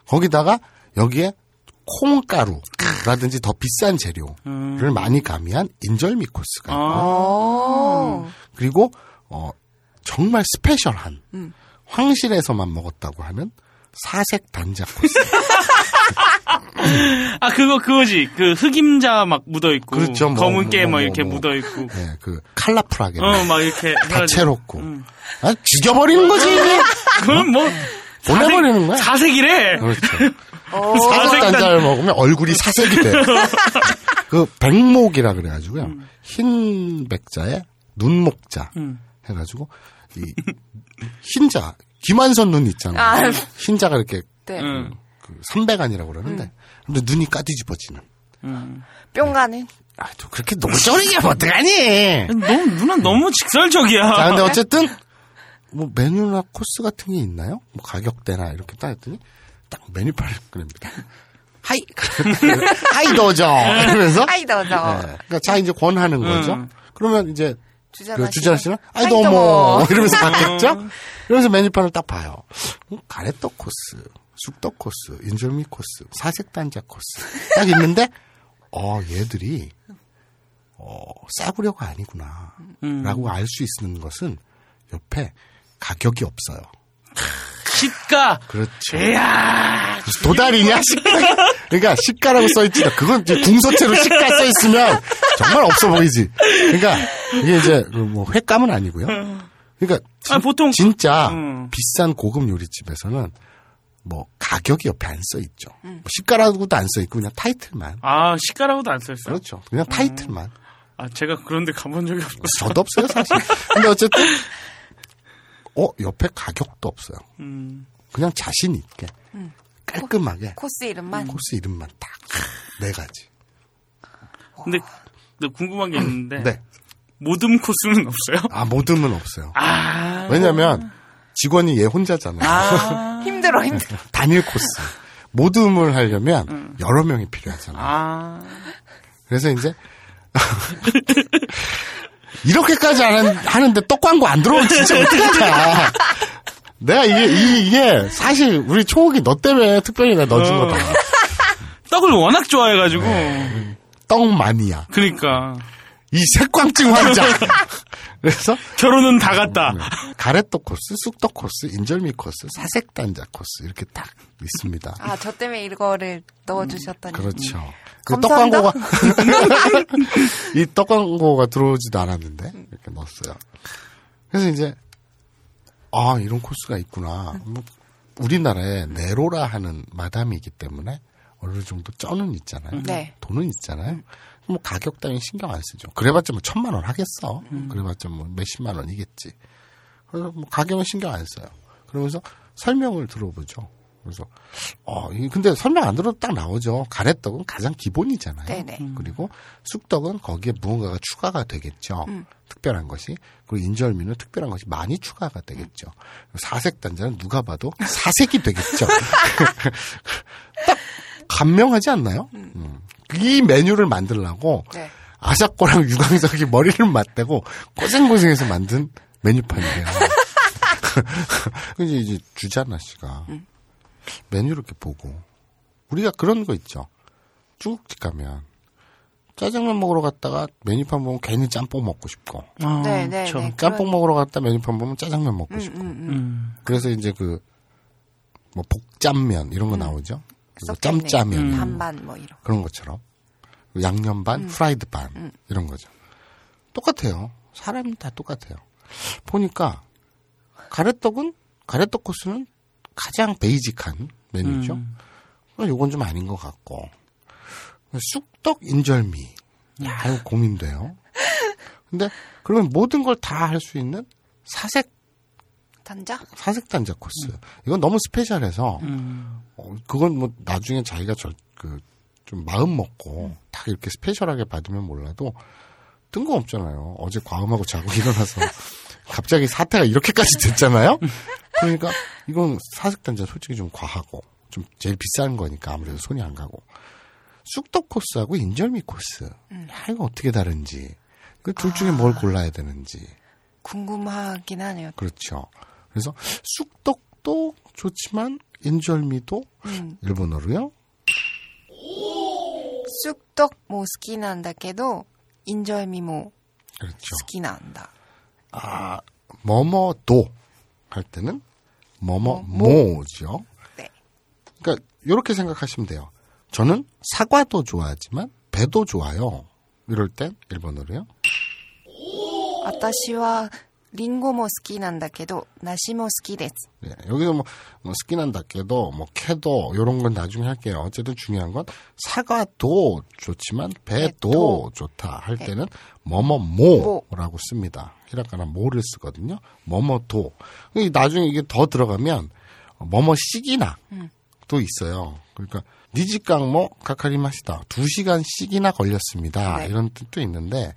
거기다가 여기에 콩가루라든지 더 비싼 재료를 많이 가미한 인절미 코스가 있고
어.
그리고 어 정말 스페셜한
음.
황실에서만 먹었다고 하는 사색 단자 코스.
아, 그거 그거지. 그 흑임자 막 묻어 있고.
그렇죠, 뭐,
검은 깨
뭐,
막
뭐,
이렇게
뭐.
묻어 있고.
네, 그 칼라풀하게
어, 막 이렇게.
다채롭고
음.
아, 죽여버리는 거지 이게.
그건 뭐
보내버리는 거야.
사색이래.
그렇죠.
어.
사색 단자를 먹으면 얼굴이 사색이 돼. 그 백목이라 그래가지고요. 흰 백자에 눈목자
음.
해가지고 이 흰자 김한선 눈 있잖아요.
아.
흰자가 이렇게
네.
음.
그 삼백안이라고 그러는데 근데 눈이 까뒤집어지는.
음.
뿅가는?
아, 또 그렇게 노골적이게 하면 어떡하니?
너무 누나 너무 직설적이야.
자, 근데 어쨌든 뭐 메뉴나 코스 같은 게 있나요? 뭐 가격대나 이렇게 따졌더니 딱 메뉴판을 꺼냅니다. はい, はい どうぞ 이러면서
はい どうぞ.
네. 그러니까 자 이제 권하는 거죠.
음.
그러면 이제
주자나
그 주자 씨는 はい
どう
も ど
うも.
이러면서 받겠죠. 이러면서 메뉴판을 딱 봐요. 음, 가래떡 코스, 쑥떡 코스, 인절미 코스, 사색 단자 코스 딱 있는데 어 얘들이 어 싸구려가 아니구나.
음.
라고 알수 있는 것은 옆에 가격이 없어요.
시가.
그렇죠.
이야.
도달이냐? 시가. 그러니까 시가라고 써있지. 그건 이제 궁서체로 시가 써있으면 정말 없어 보이지. 그러니까 이게 이제 그뭐 횟감은 아니고요. 그러니까 진,
아, 보통
진짜
음.
비싼 고급 요리집에서는 뭐 가격이 옆에 안 써 있죠. 뭐 시가라고도 안 써 있고 그냥 타이틀만.
아 시가라고도 안 써 있어요.
그렇죠. 그냥 타이틀만.
아 제가 그런데 가본 적이 없어서.
저도 없어요 사실. 근데 어쨌든 어 옆에 가격도 없어요.
음.
그냥 자신 있게 깔끔하게
코 스 이름만.
코스 이름만 딱 네 가지.
근데, 근데 궁금한 게 있는데
네.
모듬 코스는 없어요?
아 모듬은 없어요.
아
왜냐면 직원이 얘 혼자잖아요.
아,
힘들어, 힘들어.
단일 코스. 모듬을 하려면 여러 명이 필요하잖아요.
아
그래서 이제 이렇게까지 하는, 하는데 떡 광고 안 들어오면 진짜 어떡하냐. 내가 이게, 이- 이게 사실 우리 초옥이 너 때문에 특별히 내가 넣어준
어.
거다.
떡을 워낙 좋아해가지고
떡 마니아.
그러니까
이 색광증 환자. 그래서
결혼은 다 갔다.
가래떡 코스, 쑥떡 코스, 인절미 코스, 사색 단자 코스 이렇게 딱 있습니다.
아, 저 때문에 이거를 넣어주셨다니.
그렇죠. 그떡
감사합니다.
광고가 이 떡 광고가 들어오지도 않았는데 이렇게 넣었어요. 그래서 이제 아 이런 코스가 있구나. 뭐 우리나라에 네로라 하는 마담이기 때문에 어느 정도 쩌는 있잖아요.
네.
돈은 있잖아요. 뭐 가격 따위 신경 안 쓰죠. 그래봤자 뭐 천만 원 하겠어. 그래봤자 뭐 몇십만 원이겠지. 그래서 뭐 가격은 신경 안 써요. 그러면서 설명을 들어보죠. 그래서 어, 이- 근데 설명 안 들어도 딱 나오죠. 가래떡은 가장 기본이잖아요.
네네.
그리고 쑥떡은 거기에 무언가가 추가가 되겠죠. 특별한 것이. 그리고 인절미는 특별한 것이 많이 추가가 되겠죠. 사색 단자는 누가 봐도 사색이 되겠죠. 딱 간명하지 않나요? 음. 이 메뉴를 만들라고
네.
아사코랑 유광석이 머리를 맞대고 고생고생해서 만든 메뉴판이에요. 이제 이제 주자나 씨가 메뉴를 이렇게 보고 우리가 그런 거 있죠. 중국집 가면 짜장면 먹으러 갔다가 메뉴판 보면 괜히 짬뽕 먹고 싶고
아,
네, 네,
저-
네.
짬뽕 먹으러 갔다 메뉴판 보면 짜장면 먹고 싶고
음, 음.
음.
그래서 이제 그 뭐 볶짬면 이런 거 나오죠. 그래서
섞여있네.
짬짜면
음.
반반 뭐 이런.
그런 것처럼 양념 반, 프라이드 반 이런 거죠. 똑같아요. 사람이 다 똑같아요. 보니까 가래떡은 가래떡 코스는 가장 basic한 메뉴죠.
음.
어, 요건 좀 아닌 것 같고 쑥떡 인절미 야 이거 고민돼요. 근데 그러면 모든 걸 다 할 수 있는 사색
단자?
사색 단자 코스 이건 너무 스페셜해서
음.
어, 그건 뭐 나중에 자기가 저 그 좀 마음 먹고 딱 이렇게 스페셜하게 받으면 몰라도 뜬금없잖아요. 어제 과음하고 자고 일어나서 갑자기 사태가 이렇게까지 됐잖아요. 그러니까 이건 사색 단자 솔직히 좀 과하고 좀 제일 비싼 거니까 아무래도 손이 안 가고 쑥떡 코스하고 인절미 코스 야 이거 어떻게 다른지 그 둘 중에 뭘 골라야 되는지
궁금하긴 하네요.
그렇죠. 그래서 쑥떡도 좋지만 인절미도
음.
일본어로요.
쑥떡 뭐好きなんだけど 인절미 뭐
그렇죠.
好きなんだ.
아, 뭐뭐도 할 때는 뭐뭐모죠.
네.
그러니까 이렇게 생각하시면 돼요. 저는 사과도 좋아하지만 배도 좋아요. 이럴 땐 일본어로요.
私は リンゴも好きなんだけど梨も好きです.
네, 여기서 뭐, 뭐 스키난다께도 뭐 캐도 이런 건 나중에 할게요. 어쨌든 중요한 건 사과도 좋지만 배도
배도.
좋다 할
네.
때는 뭐뭐모라고 씁니다. 히라카나 모를 쓰거든요. 뭐뭐도. 이 나중에 이게 더 들어가면 뭐뭐씩이나 또 있어요. 그러니까 니지깡모 카카리마시다. 두 시간씩이나 걸렸습니다.
네.
이런 뜻도 있는데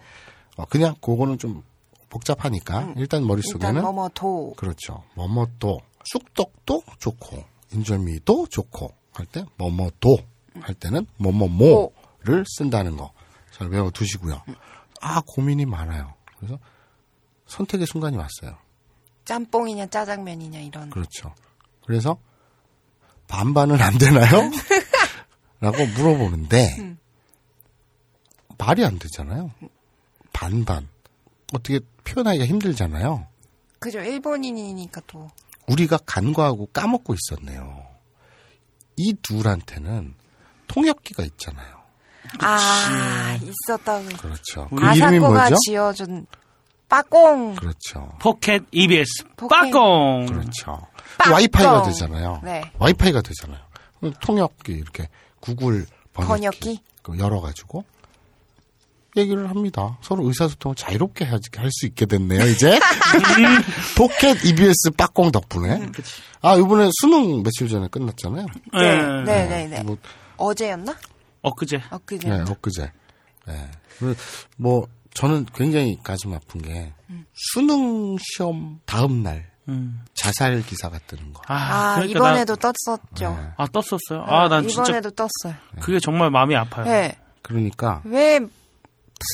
어, 그냥 그거는 좀 복잡하니까 일단 머릿속에는
뭐뭐도
그렇죠. 뭐뭐도 쑥떡도 좋고 인절미도 좋고 할 때 뭐뭐도 할 때는 뭐뭐모를 쓴다는 거 잘 외워 두시고요. 아 고민이 많아요. 그래서 선택의 순간이 왔어요.
짬뽕이냐 짜장면이냐 이런.
그렇죠. 그래서 반반은 안 되나요? 라고 물어보는데 말이 안 되잖아요. 반반 어떻게 표현하기가 힘들잖아요.
그죠 일본인이니까 또
우리가 간과하고 까먹고 있었네요. 이 둘한테는 통역기가 있잖아요.
아 있었다고.
그렇죠. 그 이름이 뭐죠?
지어준 빠꽁.
그렇죠.
포켓 EBS
포켓.
빠꽁.
그렇죠.
빠꽁.
와이파이가 되잖아요.
네.
와이파이가 되잖아요. 통역기 이렇게 구글 번역기,
번역기?
그 열어가지고 얘기를 합니다. 서로 의사소통을 자유롭게 할 수 있게 됐네요, 이제. 포켓 EBS 빠꽁 덕분에. 아, 이번에 수능 며칠 전에 끝났잖아요.
네, 네, 네, 네.
뭐,
어제였나?
엊그제.
엊그제.
네, 엊그제. 네. 그, 뭐, 저는 굉장히 가슴 아픈 게, 수능 시험 다음날,
음.
자살 기사가 뜨는 거.
아,
그러니까
이번에도 떴었죠.
네.
아 떴었어요. 아 난 진짜
이번에도 떴어요.
그게 정말 마음이 아파요.
네.
그러니까,
왜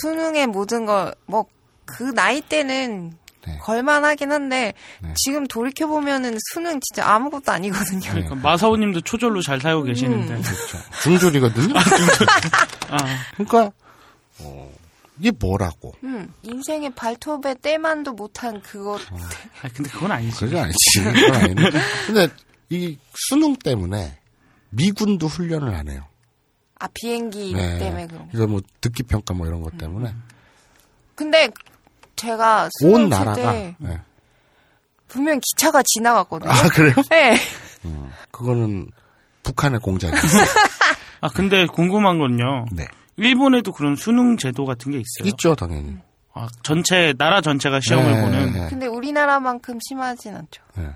수능의 모든 걸, 뭐, 그 나이 때는
네.
걸만하긴 한데,
네.
지금 돌이켜 보면은 수능 진짜 아무것도 아니거든요.
그러니까 마사오님도 초절로 잘 살고 계시는데.
그렇죠. 중졸이거든요.
아,
그러니까, 어, 이게 뭐라고.
음, 인생의 발톱에 때만도 못한 그것.
아, 근데 그건 아니지.
그게 아니지. 그건 아닌데. 근데, 이 수능 때문에 미군도 훈련을 안 해요.
아, 비행기
네.
때문에 그런 거.
그래서 뭐, 듣기 평가 뭐 이런 것 때문에.
근데 제가
온 나라가.
때
네.
분명 기차가 지나갔거든요.
아, 그래요?
네.
그거는 북한의 공작이었어요.
아 근데 궁금한 건요.
네.
일본에도 그런 수능 제도 같은 게 있어요.
있죠, 당연히.
아, 전체 나라 전체가 시험을
네,
보는.
네.
근데 우리나라만큼 심하진 않죠.
네.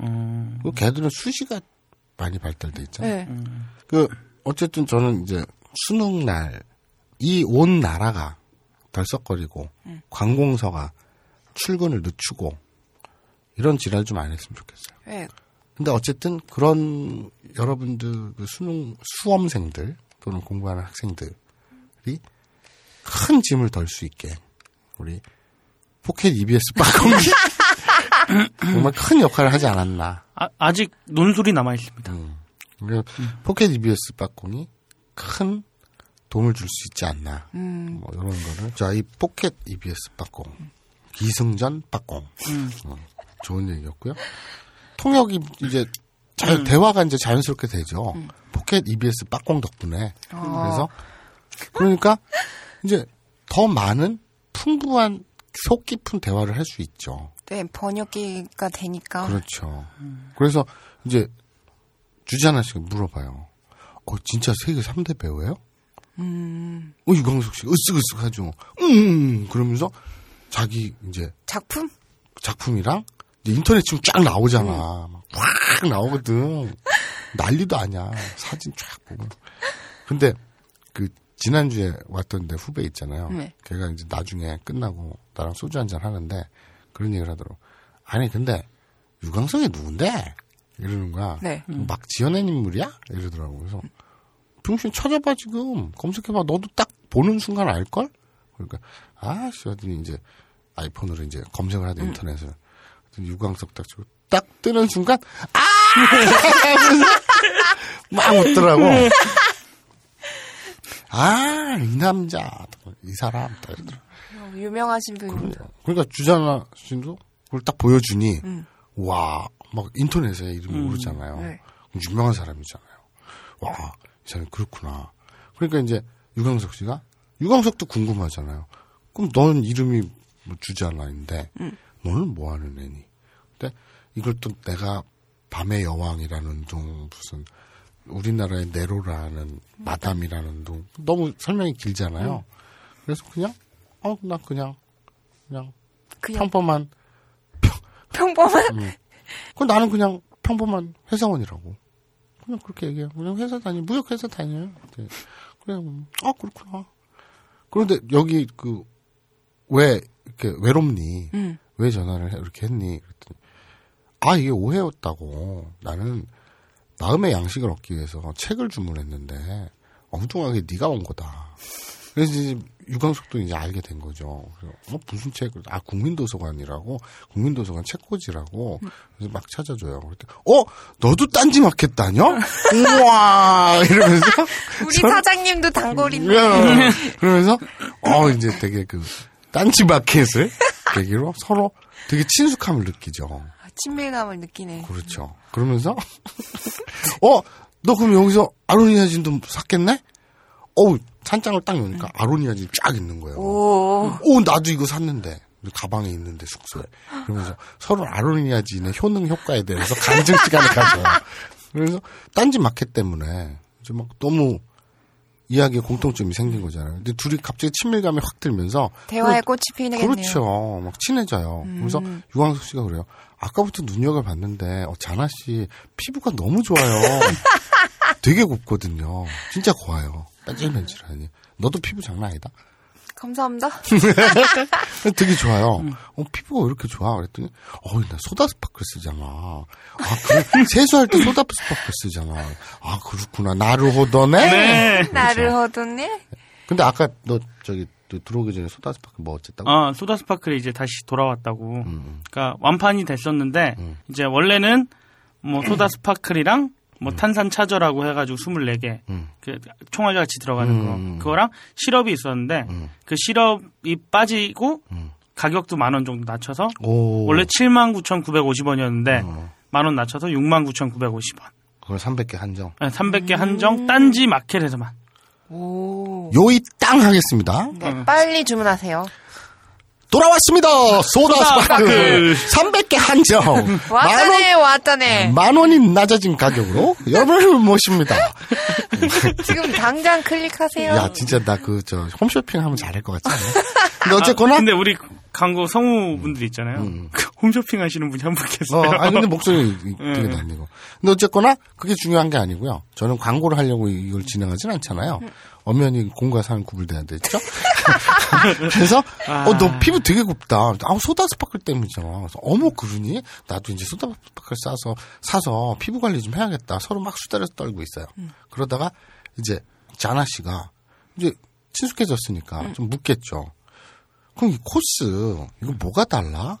음,
그 걔들은 수시가 많이 발달돼 있잖아요.
네.
그 어쨌든 저는 이제 수능 날 이 온 나라가 덜썩거리고 관공서가 출근을 늦추고 이런 지랄 좀 안 했으면 좋겠어요.
네.
근데 어쨌든 그런 여러분들 그 수능 수험생들 또는 공부하는 학생들이 큰 짐을 덜 수 있게 우리 포켓 EBS 빠공이 정말 큰 역할을 하지 않았나.
아, 아직 논술이 남아 있습니다.
그리고 포켓 EBS 빠공이 큰 도움을 줄 수 있지 않나. 뭐 이런 거를. 자, 이 포켓 EBS 빠공. 기승전 빠공. 어, 좋은 얘기였고요. 통역이 이제 자, 대화가 이제 자연스럽게 되죠. 포켓 EBS 빠공 덕분에. 그래서 그러니까 이제 더 많은 풍부한 속 깊은 대화를 할 수 있죠.
네, 번역기가 되니까.
그렇죠. 그래서 이제 주제 하나씩 물어봐요. 어, 진짜 세계 3대 배우예요?
음,
어, 유광석 씨, 으쓱으쓱 하죠. 음, 그러면서 자기 이제
작품?
작품이랑 이제 인터넷 치면 쫙 나오잖아. 막확 나오거든. 난리도 아니야. 사진 쫙 보고. 근데 그 지난주에 왔던 내 후배 있잖아요.
네.
걔가 이제 나중에 끝나고 나랑 소주 한 잔 하는데 그런 얘기를 하더라고. 아니 근데 유광석이 누군데? 이러는 거야.
네.
막 지어낸 인물이야? 이러더라고. 그래서 병신 찾아봐 지금 검색해봐. 너도 딱 보는 순간 알걸? 그러니까 아씨 어디 이제 아이폰으로 이제 검색을 하던 인터넷을 그랬더니 유광석 딱 치고 딱 뜨는 순간 아 막 웃더라고. 아 이 남자 이 사람.
어, 유명하신 분입니다.
그러니까 주자나 씨도 그걸 딱 보여주니
음.
와 막 인터넷에 이름 모르잖아요.
네.
유명한 사람이잖아요. 와, 이 사람이 그렇구나. 그러니까 이제 유광석 씨가 유광석도 궁금하잖아요. 그럼 너는 이름이 뭐 주자나인데 너는 뭐 하는 애니? 근데 이걸 또 내가 밤의 여왕이라는 둥 무슨 우리나라의 네로라는 마담이라는 둥 너무 설명이 길잖아요. 그래서 그냥 어 나 그냥 그냥
그냥
평범한
평범한?
그 나는 그냥 평범한 회사원이라고. 그냥 그렇게 얘기해요. 그냥 회사 다니, 무역 회사 다녀요. 네. 그래, 음, 아, 그렇구나. 그런데 여기 그, 왜, 이렇게 외롭니?
음.
왜 전화를 해, 이렇게 했니? 그랬더니, 아, 이게 오해였다고. 나는 마음의 양식을 얻기 위해서 책을 주문했는데, 엉뚱하게 네가 온 거다. 그래서 이제 유광석도 이제 알게 된 거죠. 그래서 어, 무슨 책을? 아 국민도서관이라고 국민도서관 책꽂이라고 그래서 막 찾아줘요. 그랬더니 어 너도 딴지 마켓 다녀? 우와 이러면서
우리
저-
사장님도 단골인데.
야, 그러면서 어 이제 되게 그 딴지 마켓을 계기로 서로 되게 친숙함을 느끼죠.
아, 친밀감을 느끼네.
그렇죠. 그러면서 어 너 그럼 여기서 아로니아진도 샀겠네? 어우 찬장을 딱 여니까 아로니아진 쫙 있는 거예요.
오.
오 나도 이거 샀는데 가방에 있는데 숙소에. 그러면서 서로 아로니아진의 효능 효과에 대해서 간증 시간을 가져요. 그래서 딴지 마켓 때문에 이제 막 너무 이야기에 공통점이 생긴 거잖아요. 근데 둘이 갑자기 친밀감이 확 들면서
대화의
그-
꽃이. 음.
그렇죠. 막 친해져요. 그래서 유광석 씨가 그래요. 아까부터 눈여겨 봤는데 어, 자나 씨 피부가 너무 좋아요. 되게 곱거든요. 진짜 고와요. 반질반질하니. 너도 피부 장난 아니다.
감사합니다.
되게 좋아요. 어, 피부가 왜 이렇게 좋아? 그랬더니, 어, 나 소다 스파클 쓰잖아. 아, 그래. 세수할 때 소다 스파클 쓰잖아. 아, 그렇구나. 나를 호더네?
네.
나를 허도니?
근데 아까 너 저기 또 들어오기 전에 소다 스파클 뭐 어쨌다고?
아, 소다 스파클이 이제 다시 돌아왔다고.
음.
그러니까 완판이 됐었는데 이제 원래는 뭐 소다 스파클이랑 뭐 탄산 차저라고 해가지고 24개
음.
그 총알 같이 들어가는
음.
거 그거랑 시럽이 있었는데
음.
그 시럽이 빠지고
음.
가격도 만 원 정도 낮춰서
오.
원래 79,950원이었는데
어.
만원 낮춰서 69,950원.
그걸 300개 한정.
300개 한정 딴지 마켓에서만.
오.
요이 땅 하겠습니다.
네, 빨리 주문하세요.
돌아왔습니다. 소다 스파클.
스파클.
300개 한정. 만 원,
왔다네, 왔다네.
만 원이 낮아진 가격으로 여러분을 모십니다.
지금 당장 클릭하세요.
야, 진짜 나 그, 저, 홈쇼핑 하면 잘할 것 같지 않아? 근데 어쨌거나.
아, 근데 우리 광고 성우분들 있잖아요. 그 홈쇼핑 하시는 분이 한분
어,
계세요.
아니, 근데 목소리 되게
네.
날리고. 근데 어쨌거나, 그게 중요한 게 아니고요. 저는 광고를 하려고 이걸 진행하진 않잖아요. 엄연히 공과 사는 구분돼야 되죠? 그래서, 어, 너 피부 되게 곱다. 아, 소다 스파클 때문이잖아. 그래서 어머, 그러니? 나도 이제 소다 스파클 싸서, 사서 피부 관리 좀 해야겠다. 서로 막 수다를 떨고 있어요. 그러다가, 이제, 자나 씨가, 이제, 친숙해졌으니까 좀 묻겠죠. 그럼 이 코스, 이거 뭐가 달라?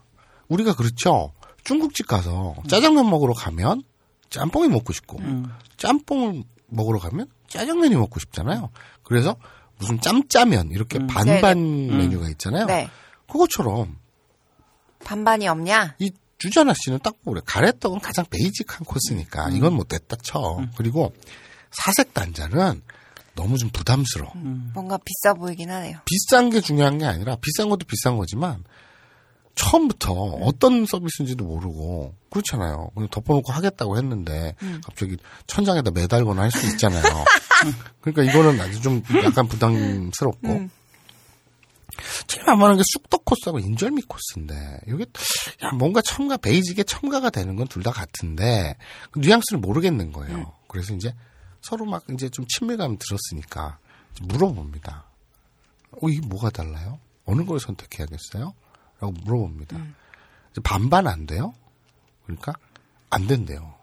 우리가 그렇죠. 중국집 가서 짜장면 먹으러 가면 짬뽕이 먹고 싶고,
음.
짬뽕을 먹으러 가면 짜장면이 먹고 싶잖아요. 그래서 무슨 짬짜면 이렇게
음.
반반
네네.
메뉴가 있잖아요.
네.
그것처럼
반반이 없냐?
이 주자나 씨는 딱 보래. 가래떡은 가장 베이직한 코스니까
음.
이건 못 됐다 쳐. 그리고 사색 단자는 너무 좀 부담스러워.
음.
뭔가 비싸 보이긴 하네요.
비싼 게 중요한 게 아니라 비싼 것도 비싼 거지만 처음부터 어떤 서비스인지도 모르고 그렇잖아요. 그냥 덮어놓고 하겠다고 했는데 갑자기 천장에다 매달거나 할 수 있잖아요. 그러니까 이거는 아주 좀 약간 부담스럽고 제일 만만한 게 쑥떡 코스하고 인절미 코스인데 이게 야 뭔가 첨가 베이직에 첨가가 되는 건 둘 다 같은데 그 뉘앙스를 모르겠는 거예요. 그래서 이제 서로 막 이제 좀 친밀감 들었으니까 물어봅니다. 어, 이게 뭐가 달라요? 어느 걸 선택해야겠어요? 라고 물어봅니다. 이제 반반 안 돼요? 그러니까 안 된대요.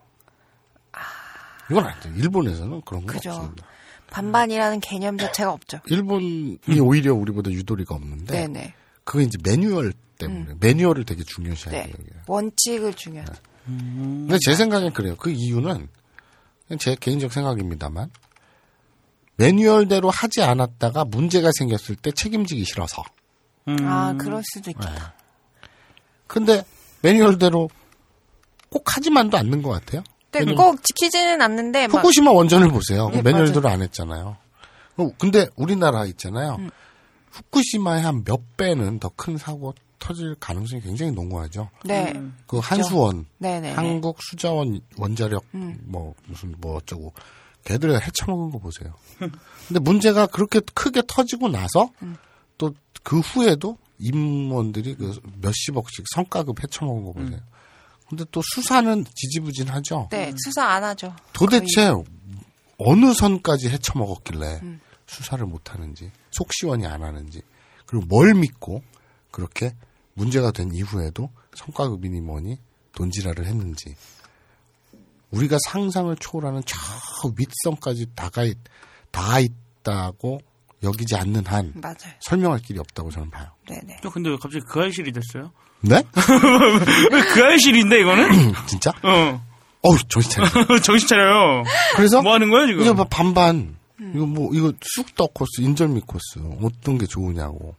이건 안 돼요. 일본에서는 그런 건
그죠.
없습니다.
반반이라는 개념 자체가 없죠.
일본이 오히려 우리보다 유도리가 없는데
네네.
그게 이제 매뉴얼 때문에 매뉴얼을 되게 중요시하게
네.
여기요.
원칙을 중요.
근데 제 생각엔 그래요. 그 이유는 제 개인적 생각입니다만 매뉴얼대로 하지 않았다가 문제가 생겼을 때 책임지기 싫어서.
아, 그럴 수도 있겠다.
근데 매뉴얼대로 꼭 하지만도 않는 것 같아요.
근데 꼭 지키지는 않는데 막
후쿠시마 원전을 보세요. 그
네,
매뉴얼대로 안 했잖아요. 어, 근데 우리나라 있잖아요.
음.
후쿠시마의 한 몇 배는 더 큰 사고 터질 가능성이 굉장히 농후하죠.
네.
그 한수원,
네네.
한국 수자원 원자력
음.
뭐 무슨 뭐 어쩌고 걔들 헤쳐먹은 거 보세요. 근데 문제가 그렇게 크게 터지고 나서
음.
또 그 후에도 임원들이 그 몇십억씩 성과급 헤쳐먹은 거 보세요. 근데 또 수사는 지지부진하죠.
네, 수사 안 하죠.
도대체 어느 선까지 헤쳐먹었길래
음.
수사를 못 하는지 속 시원히 안 하는지 그리고 뭘 믿고 그렇게 문제가 된 이후에도 성과급이니 뭐니 돈지랄을 했는지 우리가 상상을 초월하는 저 윗선까지 다가 있, 다 있다고 여기지 않는 한
맞아요.
설명할 길이 없다고 저는 봐요.
네네.
저 근데 왜 갑자기 그 알실이 됐어요?
네?
왜그 알실인데 이거는?
진짜?
어.
어우 정신 차려.
정신 차려요.
그래서
뭐 하는 거예요 지금?
이거 뭐 반반. 이거 뭐 이거 쑥떡 코스, 인절미 코스 어떤 게 좋으냐고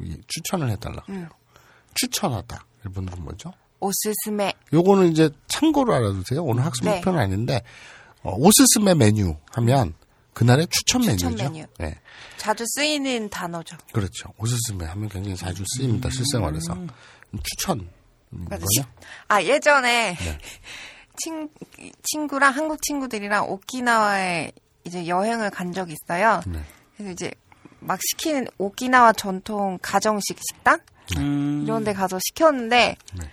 이 추천을 해달라. 그래요. 추천하다. 일본어로 뭐죠?
오스스메.
요거는 이제 참고로 알아두세요. 오늘 학습
네.
목표는 아닌데 어, 오스스메 메뉴 하면 그날의 추천,
추천
메뉴죠.
메뉴.
네.
자주 쓰이는 단어죠.
그렇죠. 오스스메 하면 굉장히 자주 쓰입니다. 실생활에서. 추천.
맞아.
뭐냐?
시- 아 예전에
네.
친 친구랑 한국 친구들이랑 오키나와에 이제 여행을 간 적이 있어요.
네.
그래서 이제 막 시키는 오키나와 전통 가정식 식당
음.
이런 데 가서 시켰는데
네.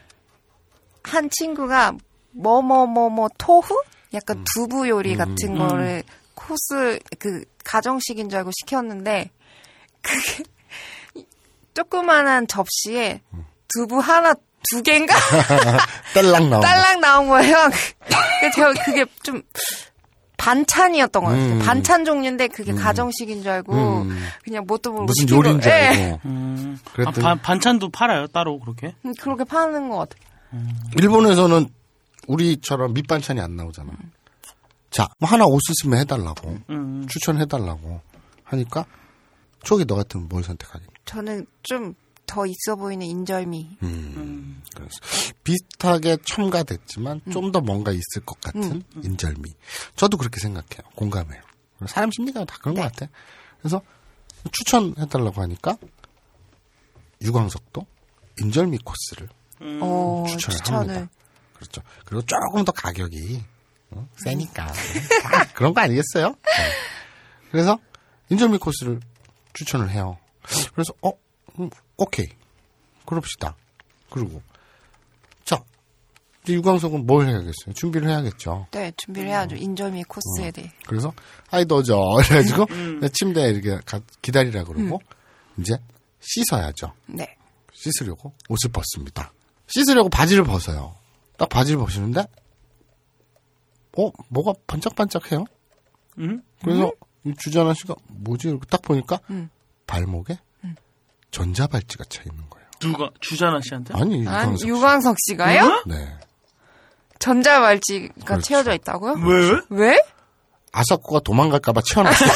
한 친구가 뭐뭐뭐뭐 토후 약간
음.
두부 요리 같은 거를 코스 그 가정식인 줄 알고 시켰는데 그게 조그만한 접시에
음.
두부 하나 두 개인가
딸랑 나온 거.
딸랑 나온 거예요. 제가 그게 좀 반찬이었던 것 같아요.
음.
반찬 종류인데 그게 가정식인 줄 알고
음.
그냥 뭣도 모르고
무슨
시킨
요리인
거-
줄
예.
알고.
음. 아, 반- 반찬도 팔아요 따로 그렇게?
음, 그렇게 파는 것 같아요.
일본에서는 우리처럼 밑반찬이 안 나오잖아. 자, 뭐 하나 오스스메 해달라고.
음.
추천해달라고. 하니까, 초기 너 같으면 뭘 선택하니?
저는 좀 더 있어 보이는 인절미.
음. 그래서 비슷하게 첨가됐지만 좀 더 뭔가 있을 것 같은 인절미. 저도 그렇게 생각해요. 공감해요. 사람 심리가 다 그런 것 같아. 그래서 추천해달라고 하니까 유광석도 인절미 코스를
어,
추천을
추천을.
합니다. 그렇죠. 그리고 조금 더 가격이 어, 세니까 다 그런 거 아니겠어요? 네. 그래서 인절미 코스를 추천을 해요. 그래서 어 음, 오케이 그럽시다. 그리고 자 이제 유광석은 뭘 해야겠어요? 준비를 해야겠죠.
네, 준비를 해야죠. 인절미 코스에 대해.
그래서 아이 너죠. 그래가지고 침대에 이렇게 가- 기다리라 그러고 이제 씻어야죠.
네.
씻으려고 옷을 벗습니다. 씻으려고 바지를 벗어요. 딱 바지를 벗으는데, 어, 뭐가 반짝반짝해요?
음?
그래서 이 주전아 씨가 뭐지? 이렇게 딱 보니까
음.
발목에 전자발찌가 차 있는 거예요.
누가 주자나 씨한테?
아니,
아,
유광석 씨.
유광석 씨가요?
네.
전자발찌가
그렇죠.
채워져 있다고요?
왜?
왜?
아사코가 도망갈까봐 채워놨어요.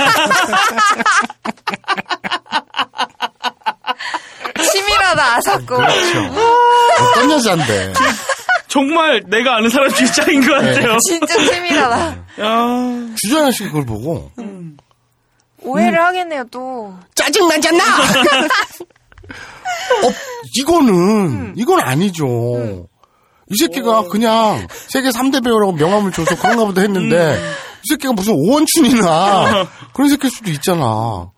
치밀하다, 아사코.
그렇죠. 어떤 여잔데.
정말 내가 아는 사람 중에 짱인 것
네.
같아요.
진짜 치밀하다.
야,
주전아 씨가 그걸 보고,
오해를 하겠네요, 또.
짜증나잖아! 어, 이거는, 이건 아니죠. 이 새끼가 그냥 세계 3대 배우라고 명함을 줘서 그런가 보다 했는데, 이 새끼가 무슨 오원춘이나 그런 새끼일 수도 있잖아.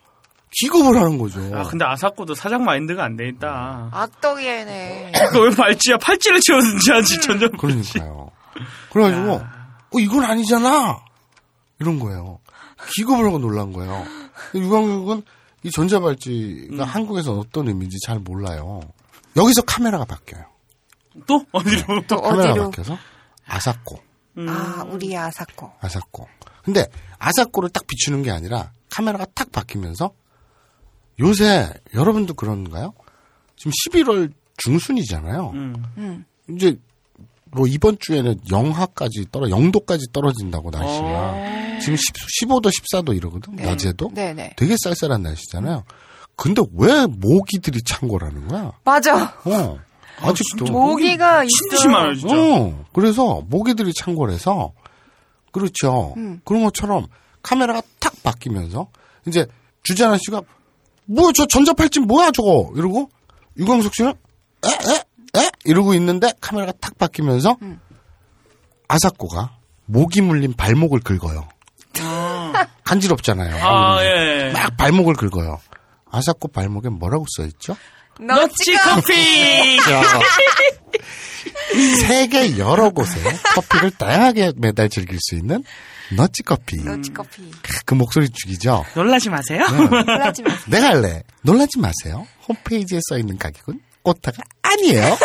기겁을 하는 거죠.
아, 근데 아사코도 사장 마인드가 안 돼 있다.
악덕이네.
그거 왜 발찌야? 팔찌를 채웠는지 하지, 전전.
그러니까요. 그래가지고, 어, 이건 아니잖아! 이런 거예요. 기겁을 하고 놀란 거예요. 유광욱은 이 전자발찌가 한국에서 어떤 의미인지 잘 몰라요. 여기서 카메라가 바뀌어요.
또? 어디로?
또
카메라가
어디로?
바뀌어서 아사코,
아, 우리 아사코.
아사코. 근데 아사코를 딱 비추는 게 아니라 카메라가 탁 바뀌면서 요새 여러분도 그런가요? 지금 11월 중순이잖아요.
음.
이제 뭐 이번 주에는 영하까지 떨어 영도까지 떨어진다고 날씨가
어.
지금 10, 15도 14도 이러거든 낮에도
네 네.
되게 쌀쌀한 날씨잖아요. 근데 왜 모기들이 창궐하는 거야?
맞아.
어 아직도
모기가
진짜
있어.
심하네, 진짜.
어, 그래서 모기들이 창궐해서 그렇죠.
음.
그런 것처럼 카메라가 탁 바뀌면서 이제 주자나 씨가 뭐야 저 전자팔찌 뭐야 저거 이러고 유광석 씨는 에에 에? 이러고 있는데 카메라가 탁 바뀌면서
음.
아사코가 모기 물린 발목을 긁어요. 간지럽잖아요.
아, 예.
막 발목을 긁어요. 아사코 발목에 뭐라고 써 있죠?
너치 커피!
세계 여러 곳에 커피를 다양하게 매달 즐길 수 있는 너치 커피.
너치 커피.
그 목소리 죽이죠?
놀라지 마세요.
놀라지 마.
내가 할래. 놀라지 마세요. 홈페이지에 써 있는 가격은 오타가 아니에요.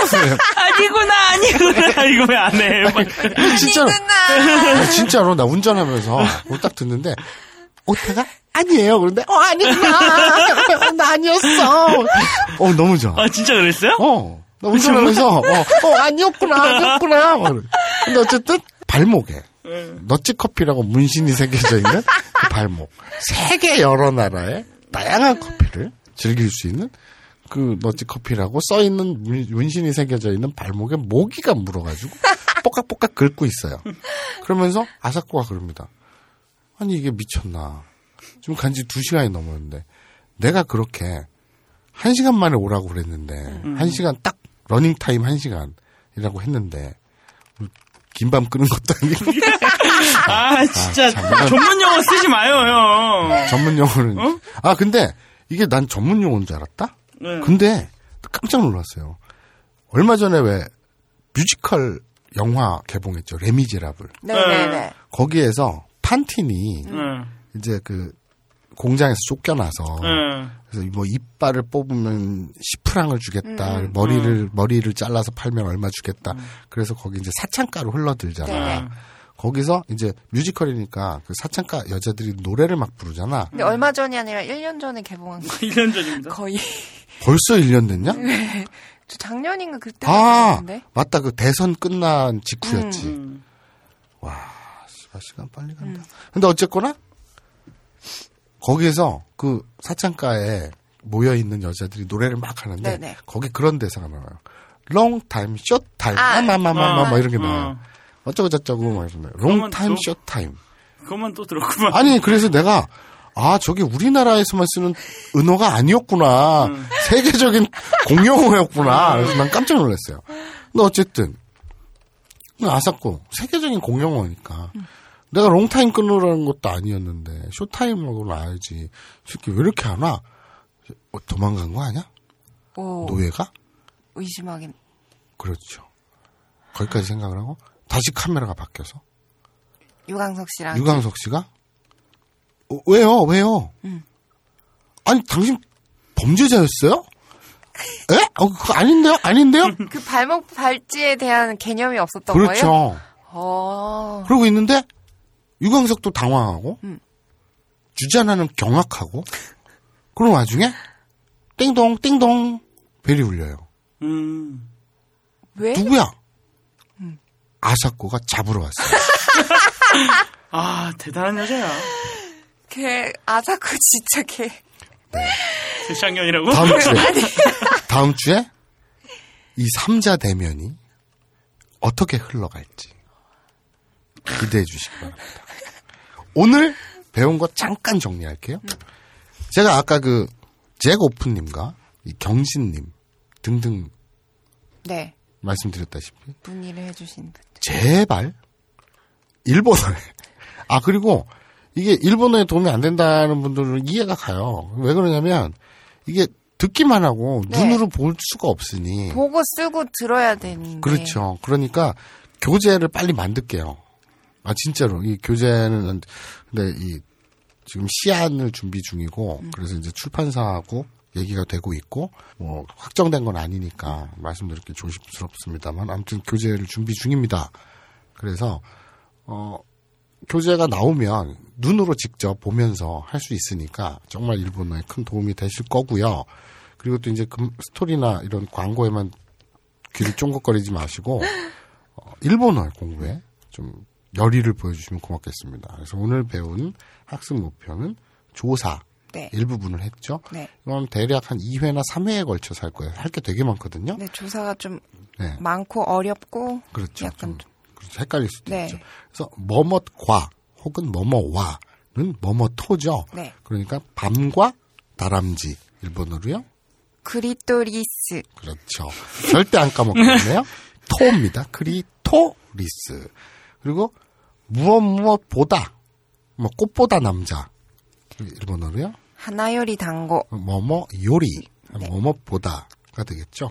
아니구나, 아니구나. 이거 왜 안 해?
진짜로.
이구나.
아, 진짜로 나 운전하면서 딱 듣는데 오타가 아니에요. 그런데 어 아니구나. 나 아니었어. 어 너무 좋아.
아, 진짜 그랬어요?
어. 나 운전하면서 어, 어 아니었구나 아니었구나. 근데 어쨌든 발목에 너치 커피라고 문신이 새겨져 있는 그 발목. 세계 여러 나라의 다양한 커피를 즐길 수 있는 그 너치 커피라고 써 있는 문신이 새겨져 있는 발목에 모기가 물어가지고 뽀깍뽀깍 긁고 있어요. 그러면서 아사코가 그럽니다. 아니 이게 미쳤나? 지금 간지 두 시간이 넘었는데 내가 그렇게 한 시간 만에 오라고 그랬는데
음.
한 시간 딱 러닝 타임 한 시간이라고 했는데 긴밤 끊는 것도 아니고
아, 진짜
참, 이건-
전문 용어 쓰지 마요, 형.
전문 용어는
어?
아 근데 이게 난 전문 용어인 줄 알았다.
네.
근데 깜짝 놀랐어요. 얼마 전에 왜 뮤지컬 영화 개봉했죠 레미제라블
네네네.
거기에서 판틴이
응,
이제 그 공장에서 쫓겨나서
응.
그래서 뭐 이빨을 뽑으면 10프랑을 주겠다.
음.
머리를 머리를 잘라서 팔면 얼마 주겠다. 그래서 거기 이제 사창가로 흘러들잖아.
네.
거기서 이제 뮤지컬이니까 그 사창가 여자들이 노래를 막 부르잖아.
근데 얼마 전이 아니라 1년 전에 개봉한 거
1년 전입니다.
거의
벌써 1년 됐냐?
저 작년인가 그때
아,
봤는데
맞다. 그 대선 끝난 직후였지.
음.
씨발, 시간 빨리 간다. 근데 어쨌거나 거기에서 그 사창가에 모여 있는 여자들이 노래를 막 하는데
네네.
거기 그런 대사가 나와요. long time, short time,
아.
마마마마마 뭐 이런 게
어.
나와요. 어쩌고 저쩌고 막
그러면
long time,
또-
short time.
그것만 또 들었구만.
아니 그래서 내가 아 저게 우리나라에서만 쓰는 은어가 아니었구나. 세계적인 공용어였구나. 그래서 난 깜짝 놀랐어요. 근데 어쨌든 아사코 세계적인 공용어니까 내가 롱타임 끊으라는 것도 아니었는데 쇼타임하고는 알지. 새끼 왜 이렇게 안 와? 어, 도망간 거 아니야?
오
노예가?
의심하긴
그렇죠. 거기까지 생각을 하고 다시 카메라가 바뀌어서
유광석 씨랑
유광석 씨가 어, 왜요? 왜요? 아니 당신 범죄자였어요? 에? 어, 그거 아닌데요? 아닌데요?
그 발목 발찌에 대한 개념이 없었던 거예요?
그렇죠.
어.
그러고 있는데 유광석도 당황하고
음.
주잔하는 경악하고 그런 와중에 띵동 띵동 벨이 울려요.
음.
왜?
누구야?
음.
아사코가 잡으러 왔어요.
아, 대단한 여자야.
걔 아사코 진짜 걔
세상년이라고?
다음 주에 다음 주에 이 삼자 대면이 어떻게 흘러갈지 기대해 주시기 바랍니다. 오늘 배운 거 잠깐 정리할게요. 제가 아까 그 잭 오프님과 이 경신님 등등
네
말씀드렸다시피
문의를 해주신 분.
제발 일본어에 아 그리고 이게 일본어에 도움이 안 된다는 분들은 이해가 가요. 왜 그러냐면 이게 듣기만 하고
네.
눈으로 볼 수가 없으니
보고 쓰고 들어야 되는데.
그렇죠. 그러니까 교재를 빨리 만들게요. 아 진짜로 이 교재는 근데 이 지금 시안을 준비 중이고 그래서 이제 출판사하고 얘기가 되고 있고 뭐 확정된 건 아니니까 말씀드릴 게 조심스럽습니다만 아무튼 교재를 준비 중입니다. 그래서 어 교재가 나오면 눈으로 직접 보면서 할 수 있으니까 정말 일본어에 큰 도움이 되실 거고요. 그리고 또 이제 금- 스토리나 이런 광고에만 귀를 쫑긋거리지 마시고 어, 일본어 공부에 좀 열의를 보여주시면 고맙겠습니다. 그래서 오늘 배운 학습 목표는 조사
네.
일부분을 했죠.
네.
이건 대략 한 2회나 3회에 걸쳐서 할 거예요. 할 게 되게 많거든요.
네, 조사가 좀
네.
많고 어렵고
그렇죠.
약간
좀 그렇죠. 헷갈릴 수도
네.
있죠. 그래서 뭐뭇과 혹은 뭐뭐와는 뭐뭐と죠.
네.
그러니까 밤과 다람쥐 일본어로요.
栗とリス
그렇죠. 절대 안 까먹겠네요. と입니다. 栗とリス. 그리고 무엇 무엇보다 뭐 꽃보다 남자 일본어로요.
花より男子
뭐뭐 より 뭐뭐보다가 되겠죠.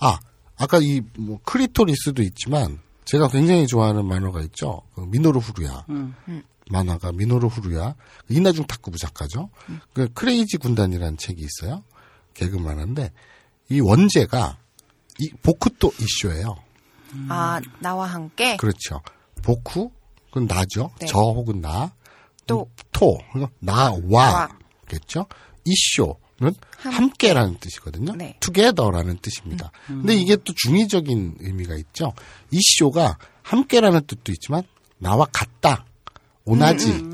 아 아까 이 뭐 크리토리스도 있지만 제가 굉장히 좋아하는 만화가 있죠. 그 미노루 후루야
음.
만화가 미노루 후루야 이나중 탁구부 작가죠. 그 크레이지 군단이라는 책이 있어요. 개그 만화인데 이 원제가 이 보쿠토 이쇼예요.
아 나와 함께
그렇죠. 僕 그건 나죠.
네.
저 혹은 나.
또.
토 그러니까 나와 겠죠. 이쇼는
함-
함께라는 뜻이거든요.
네.
together라는 뜻입니다. 근데 이게 또 중의적인 의미가 있죠. 이쇼가 함께라는 뜻도 있지만 나와 같다. 오나지.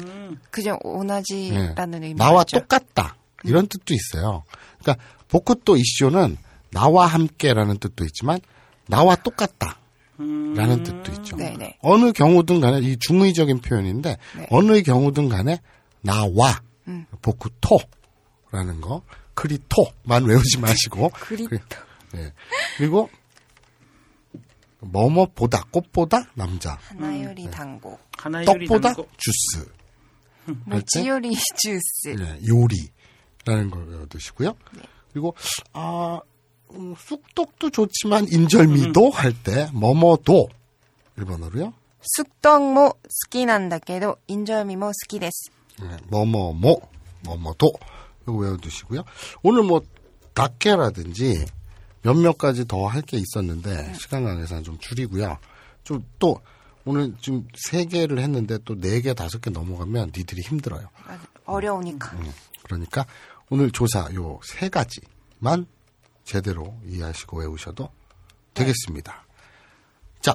그죠 오나지라는
예.
의미
나와
맞죠?
똑같다. 이런 뜻도 있어요. 그러니까 보쿠토 이쇼는 나와 함께라는 뜻도 있지만 나와 똑같다. 라는 뜻도 있죠.
네네.
어느 경우든 간에 이 중의적인 표현인데
네.
어느 경우든 간에 나와
음.
보쿠토라는 거 크리토만 외우지 마시고
크리토.
예. 그리고 뭐뭐보다 꽃보다 남자
하나요리 당고.
하나요리
떡보다
담고.
주스
모찌요리 주스.
네, 요리라는 걸 외워 두시고요. 그리고 아 음, 쑥떡도 좋지만 인절미도 음. 할때 뭐뭐도 일본어로요.
쑥떡모 뭐 스키난다께도 인절미모 뭐 스키데스.
네, 뭐뭐뭐 뭐뭐도 이거 외워두시고요. 오늘 뭐 닭게라든지 몇몇 가지 더 할 게 있었는데 네. 시간 관계상 좀 줄이고요. 좀 또 오늘 지금 세 개를 했는데 또 네 개 다섯 개 넘어가면 니들이 힘들어요.
어려우니까.
음, 그러니까 오늘 조사 요 세 가지만 제대로 이해하시고 외우셔도 되겠습니다. 자,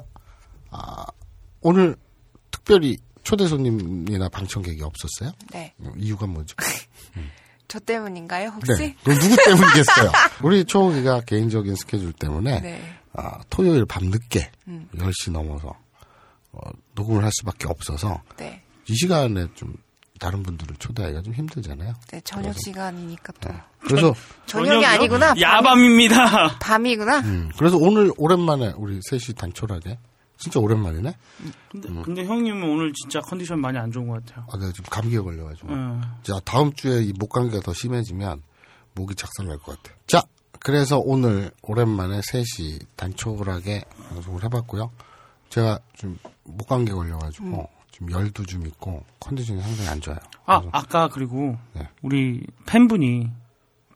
아, 오늘 특별히 초대 손님이나 방청객이 없었어요?
네.
어, 이유가 뭐죠?
저 때문인가요, 혹시?
네. 그럼 누구 때문이겠어요? 우리 초기가 개인적인 스케줄 때문에
네.
아, 토요일 밤늦게
음.
10시 넘어서 어, 녹음을 할 수밖에 없어서
네.
이 시간에 좀 다른 분들을 초대하기가 좀 힘들잖아요.
네, 저녁 시간이니까 또.
그래서
저녁이 아니구나.
야밤입니다.
밤이구나.
음, 그래서 오늘 오랜만에 우리 셋이 단촐하게 진짜 오랜만이네.
근데, 근데 형님은 오늘 진짜 컨디션 많이 안 좋은 것 같아요.
아, 내가 지금 감기에 걸려가지고.
응.
자, 다음 주에 이 목 감기가 더 심해지면 목이 작살날 것 같아. 자, 그래서 오늘 오랜만에 셋이 단촐하게 방송을 해봤고요. 제가 좀 목 감기에 걸려가지고 좀 열도 좀 있고 컨디션이 상당히 안 좋아요.
아, 아까 그리고
네.
우리 팬분이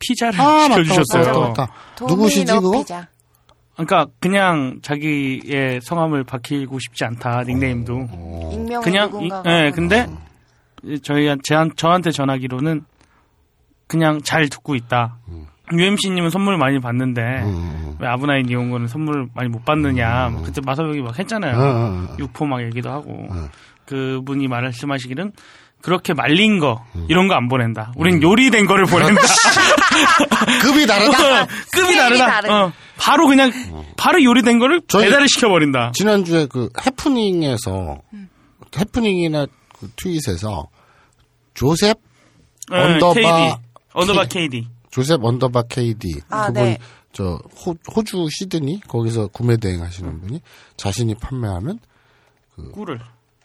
피자를
아, 맞다,
시켜주셨어요.
맞다, 맞다. 누구시지,
도미노
그거?
피자.
그러니까 그냥 자기의 성함을 밝히고 싶지 않다 닉네임도
익명의
그냥 이. 예, 근데 저희 제한 저한테 전하기로는 그냥 잘 듣고 있다. UMC님은 선물 많이 받는데
음,
왜 아브나인 이용고는 선물 많이 못 받느냐. 뭐 그때 마사벽이 막 했잖아요.
음, 음.
육포 막 얘기도 하고 그분이 말씀하시기는 그렇게 말린 거 이런 거 안 보낸다. 우린 요리된 거를 보낸다.
급이 다르다.
급이
스케일이
다르다. 어, 바로 그냥 바로 요리된 거를 배달을 시켜 버린다.
지난주에 그 해프닝에서 해프닝이나 그 트윗에서 조셉
예,
underbar
KD. underbar KD.
조셉 underbar KD
아,
그분
네.
저 호, 호주 시드니 거기서 구매 대행 하시는 분이 자신이 판매하는
꿀을.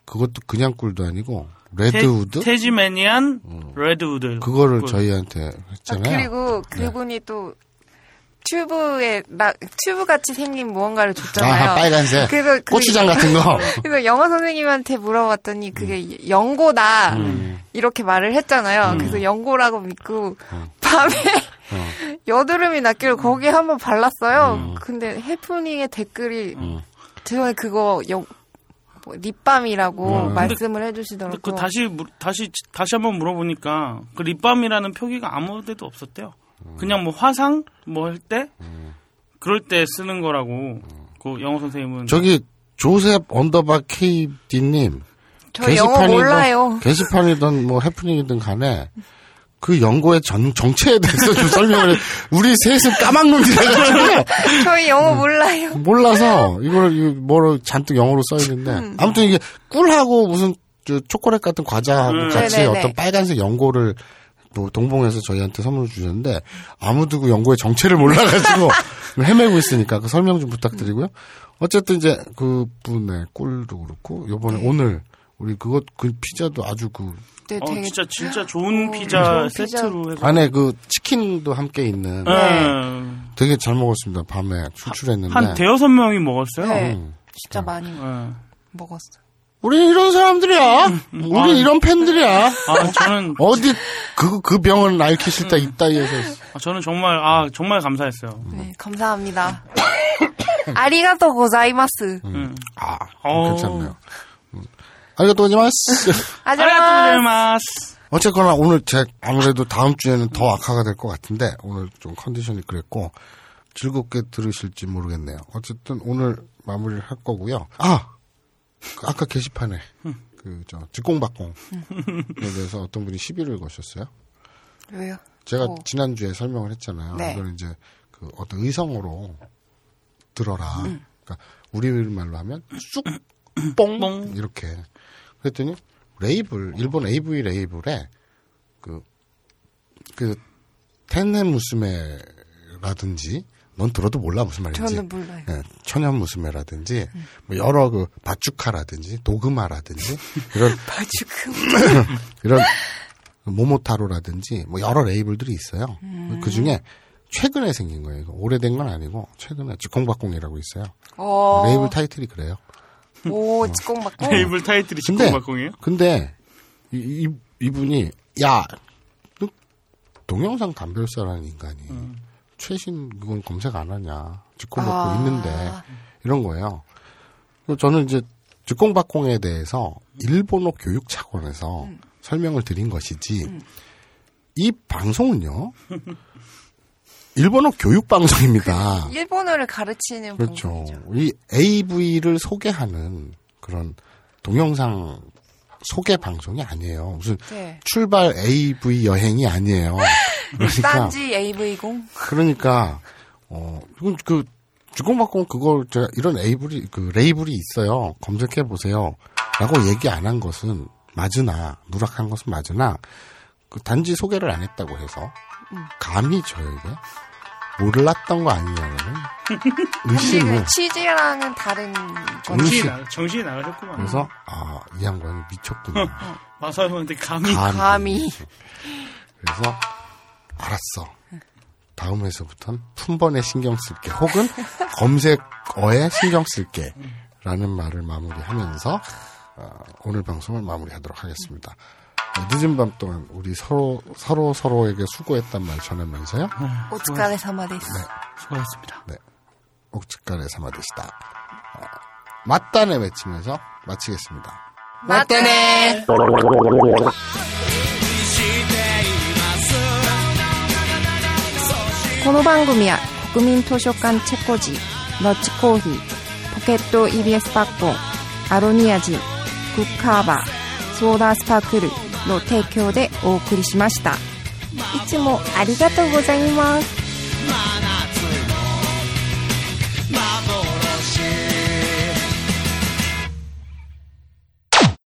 그것도 그냥 꿀도 아니고 Leatherwood
테, Tasmanian Leatherwood.
그거를
꿀.
저희한테
아,
했잖아요.
그리고 그분이 또 튜브에 나 튜브 같이 생긴 무언가를 줬잖아요.
아하, 빨간색
그래서 그-
고추장 같은 거.
그래서 영어 선생님한테 물어봤더니 그게 연고다
음.
이렇게 말을 했잖아요. 그래서 연고라고 믿고 밤에 여드름이 났길래 거기에 한번 발랐어요. 근데 해프닝의 댓글이 제가 그거 영, 뭐, 립밤이라고 말씀을
근데
해주시더라고요.
그 다시 물- 다시 다시 한번 물어보니까 그 립밤이라는 표기가 아무 데도 없었대요. 그냥 뭐 화상 뭐 할 때 그럴 때 쓰는 거라고 그 영어 선생님은
저기 조셉 underbar KD님
저 영어 몰라요.
게시판이든 뭐 해프닝이든 간에 그 연고의 전, 정체에 대해서 좀 설명을 해. 우리 셋은 까막눈이라가지고
저희 영어 몰라요.
몰라서 이걸 이 뭐로 잔뜩 영어로 써 있는데 아무튼 이게 꿀하고 무슨 저 초콜릿 같은 과자하고
음.
같이
네네네.
어떤 빨간색 연고를 뭐 동봉해서 저희한테 선물을 주셨는데 아무도 그 연고의 정체를 몰라가지고 헤매고 있으니까 그 설명 좀 부탁드리고요. 어쨌든 이제 그 분의 꿀도 그렇고 요번에 오늘 우리 그것 그 피자도 아주 그
네,
어,
되게
진짜 진짜 좋은
어,
피자
좋은 피자.
세트로 해서
안에 그 치킨도 함께 있는
예.
되게 잘 먹었습니다. 밤에 출출했는데
한 대여섯 명이 먹었어요.
네,
음.
진짜 많이
예.
먹었어.
우리 이런 사람들이야. 우리 이런 팬들이야.
아 저는
어디 그그 병을 앓기 싫다 이따위에서
아, 저는 정말 아 정말 감사했어요.
네, 감사합니다. 아리가또 고자이마스.
음.
아
어.
괜찮네요. 음. 아자마.
아리가토고자이마스.
어쨌거나 오늘 제 아무래도 다음 주에는 더 악화가 될 것 같은데 오늘 좀 컨디션이 그랬고 즐겁게 들으실지 모르겠네요. 어쨌든 오늘 마무리를 할 거고요. 아그 아까 게시판에 그저 직공박공에 대해서 어떤 분이 시비를 거셨어요.
왜요?
제가
어.
지난주에 설명을 했잖아요.
네.
이걸 이제 그 어떤 의성어로 들어라. 그러니까 우리말로 하면 쑥, 뽕,
뽕.
이렇게. 그랬더니 레이블, 일본 AV 레이블에 그, 그, 텐네 무스메라든지, 넌 들어도 몰라 무슨 말인지.
저는 몰라요.
예, 천연 무스메라든지, 뭐 여러 그 바추카라든지, 도그마라든지, 이런,
바주크.
이런 모모타로라든지, 뭐 여러 레이블들이 있어요. 그 중에 최근에 생긴 거예요. 오래된 건 아니고, 최근에 즉콩박콩이라고 있어요.
어.
레이블 타이틀이 그래요.
오, 직공받고.
테이블 타이틀이 직공박공이에요?
근데, 이, 이, 이분이, 야, 너 동영상 감별사라는 인간이 최신 그건 검색 안 하냐. 직공받고
아.
있는데, 이런 거예요. 저는 이제 즉공박공에 대해서 일본어 교육 차원에서 설명을 드린 것이지, 이 방송은요, 일본어 교육 방송입니다.
일본어를 가르치는
그렇죠.
방송이죠.
이 AV를 소개하는 그런 동영상 소개 방송이 아니에요. 무슨
네.
출발 AV 여행이 아니에요. 그러니까
딴지 AV0?
그러니까 어 이건 그 주공박공 그걸 제가 이런 레이블이 그 레이블이 있어요. 검색해 보세요.라고 얘기 안 한 것은 맞으나 누락한 것은 맞으나 그 단지 소개를 안 했다고 해서 감히 저에게 몰랐던 거 아니냐는 의심을
치즈랑은 다른 건지.
정신이. 나, 정신이 나가셨구만.
그래서 아 이 양반이 미쳤구나.
마사오한테 감히.
감히.
그래서 알았어. 다음에서부턴 품번에 신경 쓸게. 혹은 검색어에 신경 쓸게. 라는 말을 마무리하면서 어, 오늘 방송을 마무리하도록 하겠습니다. 어, 늦은 밤 동안 우리 서로 서로 서로에게 수고했단 말 전하면서요.
오츠카레 사마데스.
네.
수고하셨습니다.
네. 옥츠카레 사마되시다. 어, 맞다네 외치면서 마치겠습니다.
맞다네. この番組は国民図書館チェコジ、ロッチコーヒー、ポケット EBS パッコン、アロニアジン、クッカーバー、ソーダスパークル の提供でお送りしました。いつもありがとうございます。